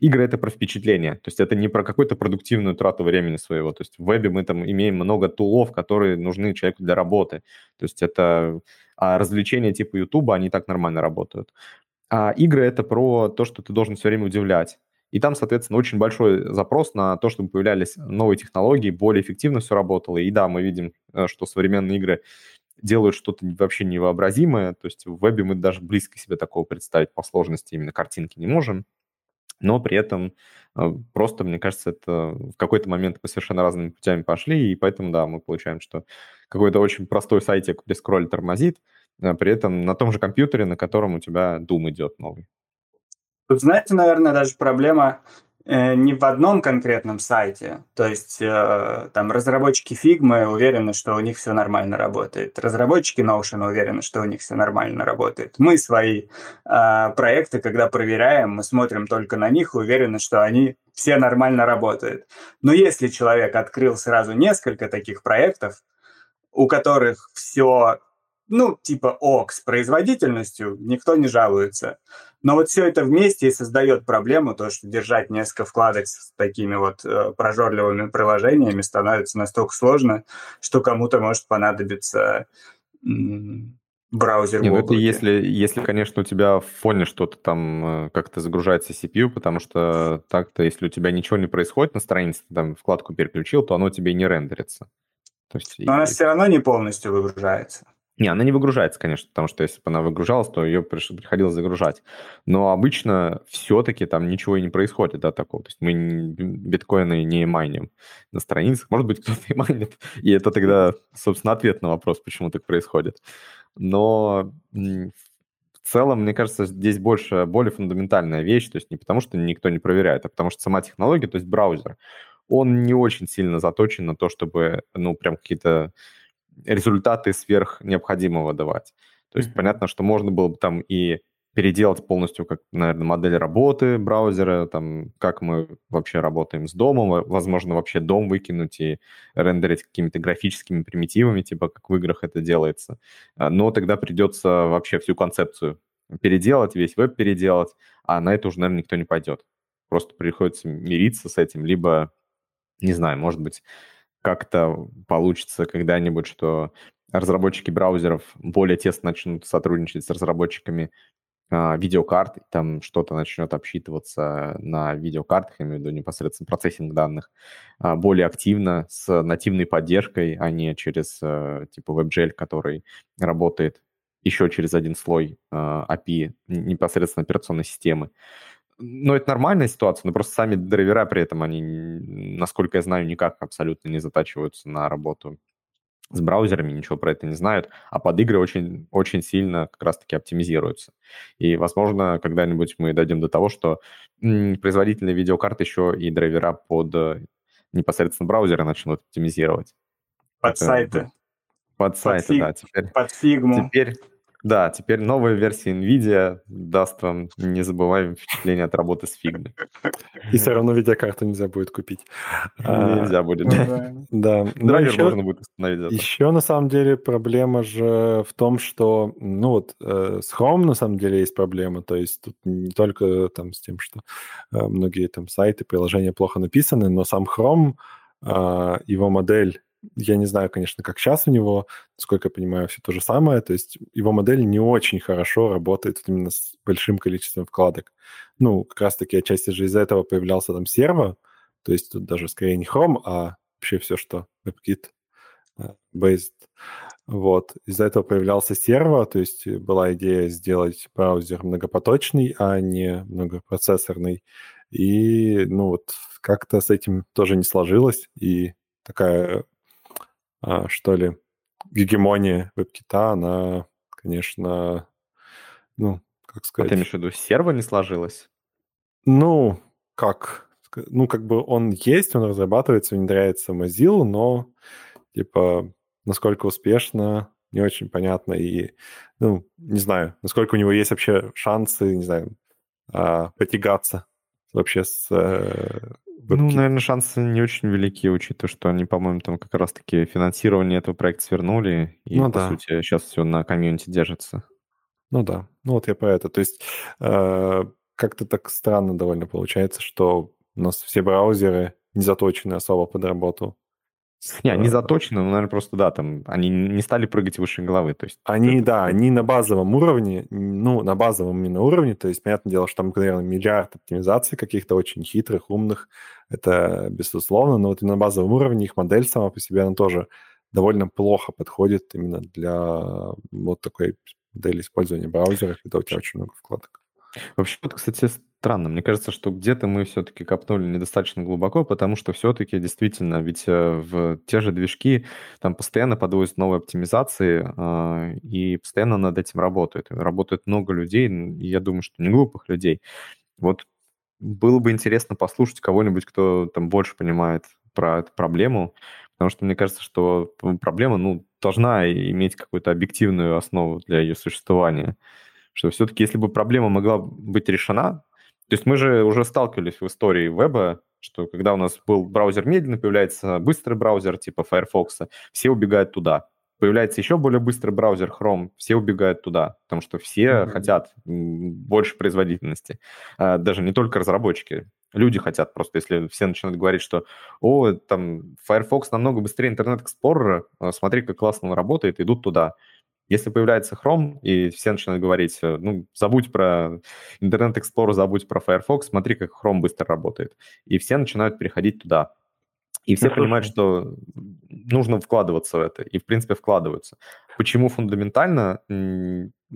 игры — это про впечатление, то есть это не про какую-то продуктивную трату времени своего. То есть в вебе мы там имеем много тулов, которые нужны человеку для работы. То есть это... А развлечения типа YouTube, они так нормально работают. А игры — это про то, что ты должен все время удивлять. И там, соответственно, очень большой запрос на то, чтобы появлялись новые технологии, более эффективно все работало. И да, мы видим, э, что современные игры делают что-то вообще невообразимое. То есть в вебе мы даже близко себе такого представить по сложности именно картинки не можем. Но при этом э, просто, мне кажется, это в какой-то момент мы совершенно разными путями пошли, и поэтому, да, мы получаем, что какой-то очень простой сайтик без скролля тормозит, а при этом на том же компьютере, на котором у тебя Doom идет новый. Тут, знаете, наверное, даже проблема не в одном конкретном сайте. То есть э, там разработчики Figma уверены, что у них все нормально работает. Разработчики Notion уверены, что у них все нормально работает. Мы свои э, проекты, когда проверяем, мы смотрим только на них и уверены, что они все нормально работают. Но если человек открыл сразу несколько таких проектов, у которых все ну, типа ок, с производительностью никто не жалуется. Но вот все это вместе и создает проблему, то, что держать несколько вкладок с такими вот э, прожорливыми приложениями становится настолько сложно, что кому-то может понадобиться браузер Не, ну это если, если, конечно, у тебя в фоне что-то там э, как-то загружается CPU, потому что так-то, если у тебя ничего не происходит на странице, ты там вкладку переключил, то оно тебе не рендерится. То есть, Но и... она все равно не полностью выгружается. Не, она не выгружается, конечно, потому что если бы она выгружалась, то ее приходилось загружать. Но обычно все-таки там ничего и не происходит, да, такого. То есть мы биткоины не майним на страницах. Может быть, кто-то и майнит, и это тогда, собственно, ответ на вопрос, почему так происходит. Но в целом, мне кажется, здесь больше, более фундаментальная вещь, то есть не потому, что никто не проверяет, а потому что сама технология, то есть браузер, он не очень сильно заточен на то, чтобы, ну, прям какие-то результаты сверх необходимого давать. То есть mm-hmm. понятно, что можно было бы там и переделать полностью, как, наверное, модель работы браузера, там, как мы вообще работаем с домом, возможно, вообще дом выкинуть и рендерить какими-то графическими примитивами, типа как в играх это делается. А, но тогда придется вообще всю концепцию переделать, весь веб переделать, а на это уже, наверное, никто не пойдет. Просто приходится мириться с этим, либо, не знаю, может быть, как-то получится когда-нибудь, что разработчики браузеров более тесно начнут сотрудничать с разработчиками а, видеокарт, там что-то начнет обсчитываться на видеокартах, я имею в виду непосредственно процессинг данных, а, более активно, с нативной поддержкой, а не через а, типа WebGL, который работает еще через один слой а, API непосредственно операционной системы. Ну, это нормальная ситуация, но просто сами драйвера при этом, они, насколько я знаю, никак абсолютно не затачиваются на работу с браузерами, ничего про это не знают, а под игры очень, очень сильно как раз-таки оптимизируются. И, возможно, когда-нибудь мы дойдем до того, что производительные видеокарты еще и драйвера под э, непосредственно браузеры начнут оптимизировать. Под это, сайты. Под сайты, под фиг, да. Теперь, под фигму. Теперь, да, теперь новая версия NVIDIA даст вам незабываемое впечатление от работы с фигмой. И все равно видеокарту нельзя будет купить. Нельзя будет, да. Да. Драйвер можно будет установить. Еще, на самом деле, проблема же в том, что, ну вот, э, с Chrome, на самом деле, есть проблема. То есть тут не только там с тем, что э, многие там сайты, приложения плохо написаны, но сам Chrome, э, его модель я не знаю, конечно, как сейчас у него, насколько я понимаю, все то же самое. То есть его модель не очень хорошо работает именно с большим количеством вкладок. Ну, как раз-таки отчасти же из-за этого появлялся там серво, то есть тут даже скорее не Chrome, а вообще все, что WebKit э, based. Вот. Из-за этого появлялся серво, то есть была идея сделать браузер многопоточный, а не многопроцессорный. И, ну вот, как-то с этим тоже не сложилось, и такая что ли, гегемония веб-кита, она, конечно, ну, как сказать... А ты имеешь в виду, серво не сложилось? Ну, как? Ну, как бы он есть, он разрабатывается, внедряется в Mozilla, но, типа, насколько успешно, не очень понятно. И, ну, не знаю, насколько у него есть вообще шансы, не знаю, а, потягаться вообще с э, ну, наверное, шансы не очень велики, учитывая, что они, по-моему, там как раз-таки финансирование этого проекта свернули, и, ну, по да. сути, сейчас все на комьюнити держится. Ну да, ну вот я про это. То есть э, как-то так странно довольно получается, что у нас все браузеры не заточены особо под работу Не, они заточены, но, наверное, просто, да, там, они не стали прыгать выше головы, то есть... Они, это... да, они на базовом уровне, ну, на базовом именно уровне, то есть, понятное дело, что там, наверное, миллиард оптимизаций каких-то очень хитрых, умных, это безусловно, но вот и на базовом уровне их модель сама по себе, она тоже довольно плохо подходит именно для вот такой модели использования браузера, когда у тебя очень много вкладок. Вообще, вот, кстати, странно. Мне кажется, что где-то мы все-таки копнули недостаточно глубоко, потому что все-таки действительно, ведь э, в те же движки там постоянно подводят новые оптимизации, э, и постоянно над этим работают. Работает много людей, я думаю, что не глупых людей. Вот было бы интересно послушать кого-нибудь, кто там больше понимает про эту проблему, потому что мне кажется, что проблема, ну, должна иметь какую-то объективную основу для ее существования. Что все-таки, если бы проблема могла быть решена, то есть мы же уже сталкивались в истории веба, что когда у нас был браузер медленный, появляется быстрый браузер типа Firefox, все убегают туда. Появляется еще более быстрый браузер Chrome, все убегают туда, потому что все mm-hmm. хотят больше производительности. А, даже не только разработчики, люди хотят просто, если все начинают говорить, что о, там Firefox намного быстрее Internet Explorer, а, смотри, как классно он работает, идут туда. Если появляется Chrome, и все начинают говорить, э, ну, забудь про Internet Explorer, забудь про Firefox, смотри, как Chrome быстро работает. И все начинают переходить туда. И все ну, понимают, что нужно вкладываться в это, и, в принципе, вкладываются. Почему фундаментально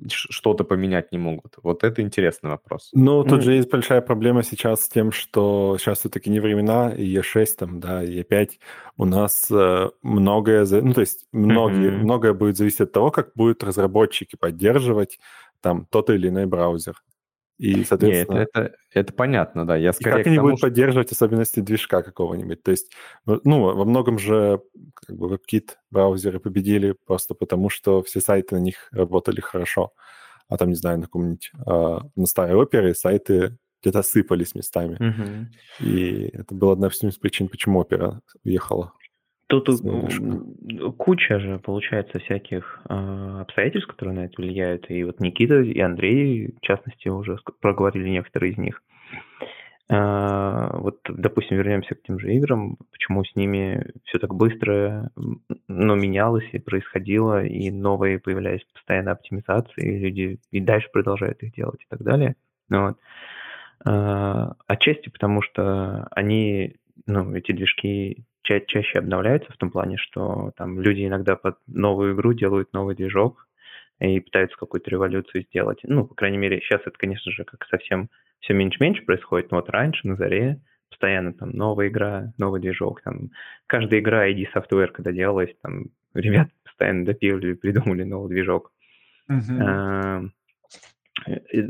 что-то поменять не могут? Вот это интересный вопрос. Ну, тут ну, же есть большая проблема сейчас с тем, что сейчас все-таки не времена, и E6 там, да, и E5 у нас э, многое, ну, то есть многие, mm-hmm. многое будет зависеть от того, как будут разработчики поддерживать там тот или иной браузер. И, соответственно... Нет, это, это понятно, да. Я скорее и как они тому, будут что... поддерживать особенности движка какого-нибудь? То есть, ну, во многом же как бы WebKit браузеры победили просто потому, что все сайты на них работали хорошо. А там, не знаю, на каком-нибудь... Э, на старой опере сайты где-то сыпались местами. Угу. И это была одна из причин, почему опера уехала. Тут куча же, получается, всяких э, обстоятельств, которые на это влияют. И вот Никита и Андрей, в частности, уже проговорили некоторые из них. Э, вот, допустим, вернемся к тем же играм, почему с ними все так быстро, но менялось и происходило, и новые появлялись постоянно оптимизации, и люди и дальше продолжают их делать и так далее. Вот. Э, отчасти потому, что они, ну, эти движки ча- чаще обновляются в том плане, что там люди иногда под новую игру делают новый движок и пытаются какую-то революцию сделать. Ну, по крайней мере, сейчас это, конечно же, как совсем все меньше-меньше происходит, но вот раньше, на заре, постоянно там новая игра, новый движок, там каждая игра ID Software, когда делалась, там ребят постоянно допиливали, придумали новый движок. Uh-huh.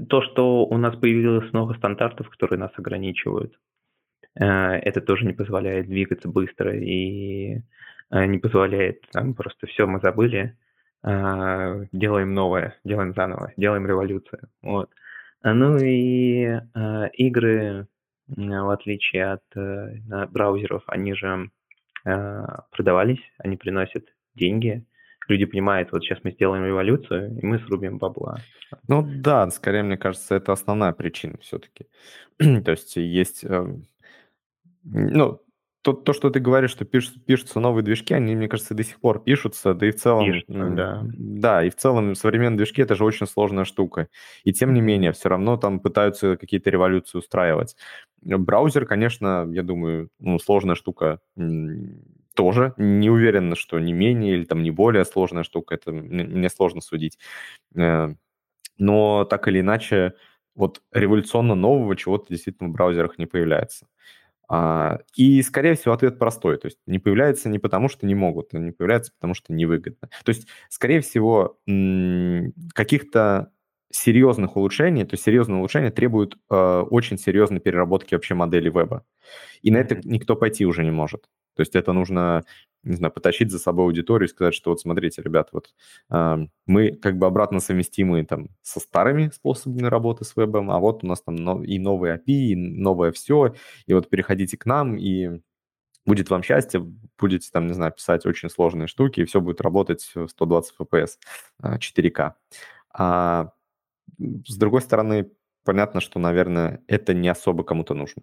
То, что у нас появилось много стандартов, которые нас ограничивают, это тоже не позволяет двигаться быстро и э, не позволяет там просто все мы забыли, э, делаем новое, делаем заново, делаем революцию. Вот. Ну и игры, в отличие от браузеров, они же продавались, они приносят деньги, люди понимают, вот сейчас мы сделаем революцию, и мы срубим бабла. Ну да, скорее, мне кажется, это основная причина все-таки. То есть есть ну, то, то, что ты говоришь, что пиш, пишутся новые движки, они, мне кажется, до сих пор пишутся, да и в целом... Пишутся, да. Да, и в целом современные движки – это же очень сложная штука. И тем не менее, все равно там пытаются какие-то революции устраивать. Браузер, конечно, я думаю, ну, сложная штука тоже. Не уверен, что не менее или там не более сложная штука, это мне сложно судить. Э, но так или иначе, вот революционно нового чего-то действительно в браузерах не появляется. А, и, скорее всего, ответ простой. То есть не появляется не потому, что не могут, а не появляется потому, что невыгодно. То есть, скорее всего, каких-то серьезных улучшений, то есть серьезные улучшения требуют э, очень серьезной переработки вообще модели веба. И на это никто пойти уже не может. То есть это нужно не знаю, потащить за собой аудиторию и сказать, что вот смотрите, ребят, вот э, мы как бы обратно совместимы там со старыми способами работы с вебом, а вот у нас там но, и новые API, и новое все, и вот переходите к нам, и будет вам счастье, будете там, не знаю, писать очень сложные штуки, и все будет работать в 120 FPS 4К. А с другой стороны, понятно, что, наверное, это не особо кому-то нужно.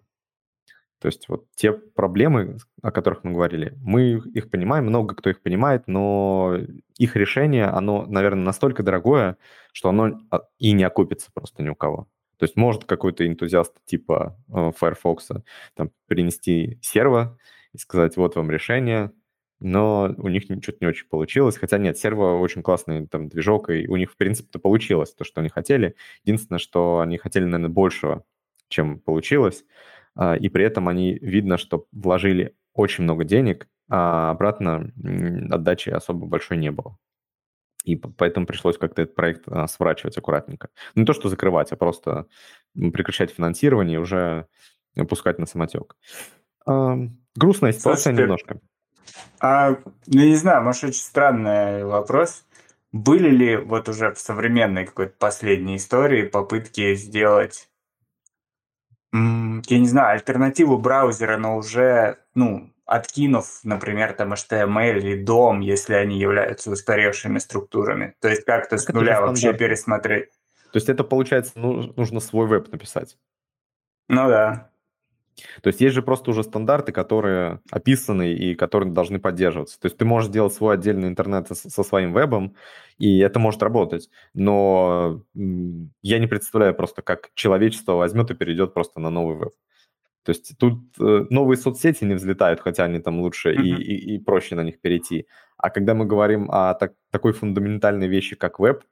То есть вот те проблемы, о которых мы говорили, мы их понимаем, много кто их понимает, но их решение, оно, наверное, настолько дорогое, что оно а, и не окупится просто ни у кого. То есть может какой-то энтузиаст типа э, Firefox там, принести серво и сказать, вот вам решение, но у них что-то не очень получилось. Хотя нет, серво очень классный там движок, и у них, в принципе-то, получилось то, что они хотели. Единственное, что они хотели, наверное, большего, чем получилось. А, и при этом они видно, что вложили очень много денег, а обратно отдачи особо большой не было. И поэтому пришлось как-то этот проект а, сворачивать аккуратненько. Не то, что закрывать, а просто прекращать финансирование и уже пускать на самотек. Грустная ситуация Слушайте, немножко. А, ну, не знаю, может, очень странный вопрос. Были ли вот уже в современной какой-то последней истории попытки сделать я не знаю, альтернативу браузера, но уже, ну, откинув, например, там HTML или DOM, если они являются устаревшими структурами. То есть как-то как с нуля вообще пересмотреть. То есть это, получается, ну, нужно свой веб написать? Ну да. То есть есть же просто уже стандарты, которые описаны и которые должны поддерживаться. То есть ты можешь сделать свой отдельный интернет со своим вебом, и это может работать. Но я не представляю просто, как человечество возьмет и перейдет просто на новый веб. То есть тут э, новые соцсети не взлетают, хотя они там лучше mm-hmm. и, и, и проще на них перейти. А когда мы говорим о так, такой фундаментальной вещи, как веб,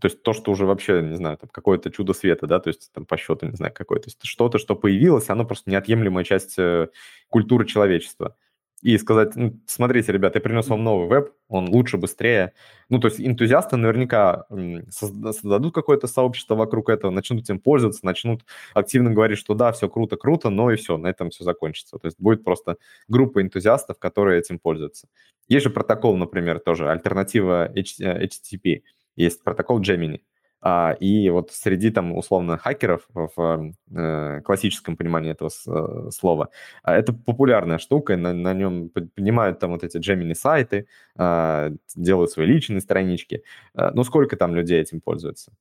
то есть то, что уже вообще, не знаю, там какое-то чудо света, да, то есть там по счету, не знаю, какое-то, то что-то, что появилось, оно просто неотъемлемая часть э, культуры человечества. И сказать, ну, смотрите, ребята, я принес вам новый веб, он лучше, быстрее. Ну, то есть энтузиасты наверняка создадут какое-то сообщество вокруг этого, начнут этим пользоваться, начнут активно говорить, что да, все круто, круто, но и все, на этом все закончится. То есть будет просто группа энтузиастов, которые этим пользуются. Есть же протокол, например, тоже, альтернатива HTTP – есть протокол Gemini. А, и вот среди там условно хакеров в э, классическом понимании этого э, слова, а, это популярная штука, на, на нем поднимают там вот эти Gemini сайты, э, делают свои личные странички. Э, ну сколько там людей этим пользуются?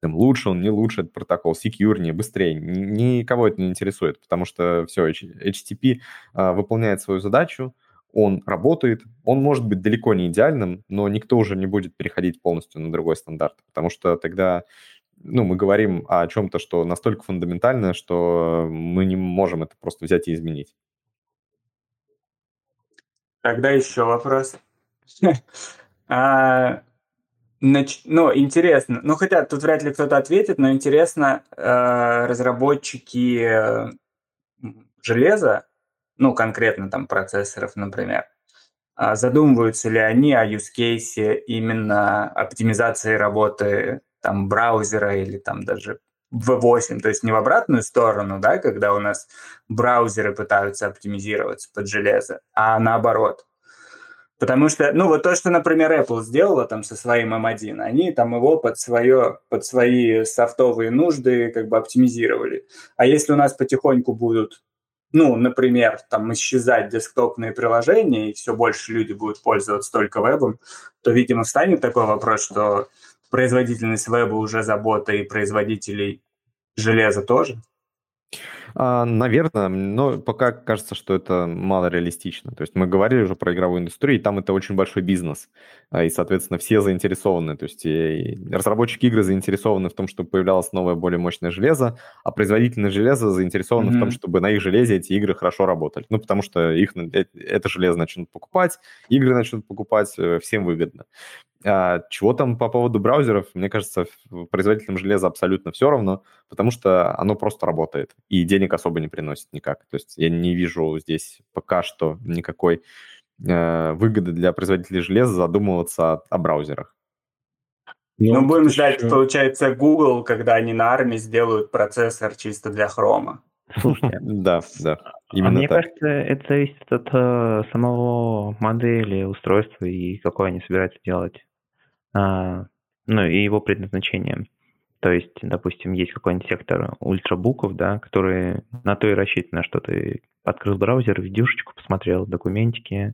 Там лучше он, не лучше этот протокол, секьюрнее, быстрее. Никого это не интересует, потому что все, HTTP э, выполняет свою задачу, он работает, он может быть далеко не идеальным, но никто уже не будет переходить полностью на другой стандарт, потому что тогда ну, мы говорим о чем-то, что настолько фундаментальное, что мы не можем это просто взять и изменить. Тогда еще вопрос. а, нач... Ну, интересно. Ну, хотя тут вряд ли кто-то ответит, но интересно, э, разработчики железа, ну, конкретно там процессоров, например, а задумываются ли они о use case именно оптимизации работы там браузера или там даже V8, то есть не в обратную сторону, да, когда у нас браузеры пытаются оптимизироваться под железо, а наоборот. Потому что, ну, вот то, что, например, Apple сделала там со своим M1, они там его под, свое, под свои софтовые нужды как бы оптимизировали. А если у нас потихоньку будут ну, например, там исчезать десктопные приложения, и все больше люди будут пользоваться только вебом, то, видимо, встанет такой вопрос, что производительность веба уже забота и производителей железа тоже. А, наверное, но пока кажется, что это мало реалистично. То есть мы говорили уже про игровую индустрию, и там это очень большой бизнес, а, и, соответственно, все заинтересованы. То есть и разработчики игры заинтересованы в том, чтобы появлялось новое, более мощное железо, а производители железа заинтересованы mm-hmm. в том, чтобы на их железе эти игры хорошо работали. Ну, потому что их, э, это железо начнут покупать, игры начнут покупать, э, всем выгодно. А, чего там по поводу браузеров? Мне кажется, производителям железа абсолютно все равно, потому что оно просто работает и денег особо не приносит никак. То есть я не вижу здесь пока что никакой э, выгоды для производителей железа задумываться о, о браузерах. Ну, ну будем ждать, еще... получается, Google, когда они на армии сделают процессор чисто для хрома. Слушайте, да, да. А именно а мне так. кажется, это зависит от э, самого модели устройства и какой они собираются делать. А, ну, и его предназначение. То есть, допустим, есть какой-нибудь сектор ультрабуков, да, которые на то и рассчитаны, что ты открыл браузер, видюшечку посмотрел, документики.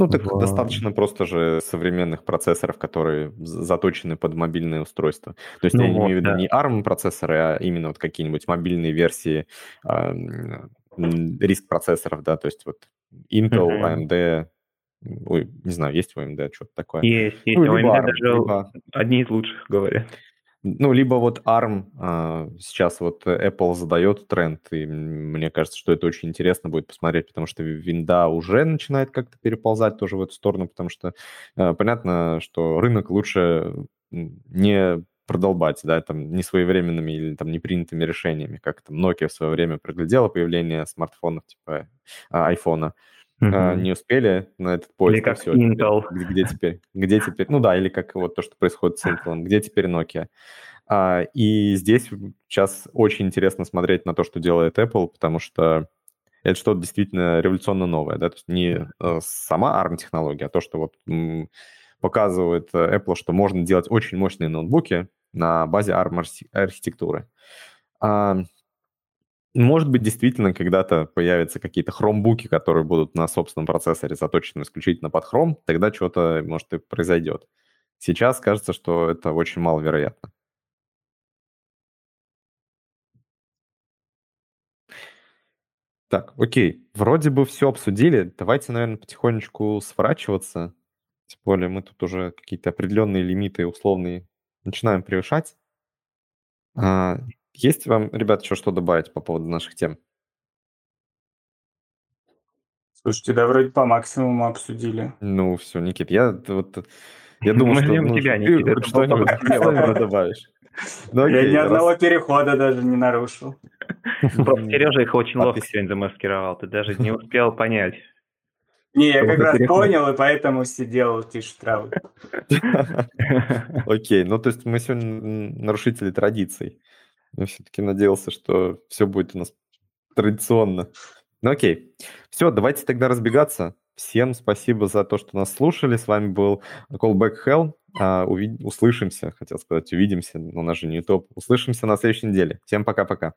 Ну, так в... достаточно просто же современных процессоров, которые заточены под мобильные устройства. То есть ну, я вот, имею в виду да. не ARM процессоры, а именно вот какие-нибудь мобильные версии риск процессоров, да, то есть вот Intel, uh-huh. AMD, ой, не знаю, есть у AMD что-то такое? Есть, есть, ну, у AMD ARM, даже либо... одни из лучших, говорят. Ну, либо вот ARM а, сейчас вот Apple задает тренд, и мне кажется, что это очень интересно будет посмотреть, потому что винда уже начинает как-то переползать тоже в эту сторону, потому что а, понятно, что рынок лучше не продолбать, да, там, несвоевременными или там непринятыми решениями, как там Nokia в свое время проглядела появление смартфонов типа а, а, не успели на этот поезд. Или как все, Intel. Где, где теперь? Где теперь? Ну да, или как вот то, что происходит с Intel. Где теперь Nokia? А, и здесь сейчас очень интересно смотреть на то, что делает Apple, потому что это что-то действительно революционно новое, да, то есть не э, сама ARM-технология, а то, что вот показывает э, Apple, что можно делать очень мощные ноутбуки, на базе ARM-архитектуры. А, может быть, действительно, когда-то появятся какие-то хромбуки, которые будут на собственном процессоре заточены исключительно под хром, тогда что-то, может, и произойдет. Сейчас кажется, что это очень маловероятно. Так, окей. Вроде бы все обсудили. Давайте, наверное, потихонечку сворачиваться. Тем более мы тут уже какие-то определенные лимиты условные начинаем превышать. А, есть вам, ребят, еще что добавить по поводу наших тем? Слушайте, да, вроде по максимуму обсудили. Ну, все, Никит, я вот... Я думаю, что ну, тебя, Никита, ты что-нибудь добавишь. Ну, я ни одного перехода даже не нарушил. Сережа их очень ловко сегодня замаскировал, ты даже не успел понять. Не, я как раз понял, и поэтому сидел тише травы. Окей, ну то есть мы сегодня нарушители традиций. Я все-таки надеялся, что все будет у нас традиционно. Ну окей. Все, давайте тогда разбегаться. Всем спасибо за то, что нас слушали. С вами был Callback Hell. А. Услышимся, хотел сказать, увидимся, но у нас же не YouTube. Услышимся на следующей неделе. Всем пока-пока.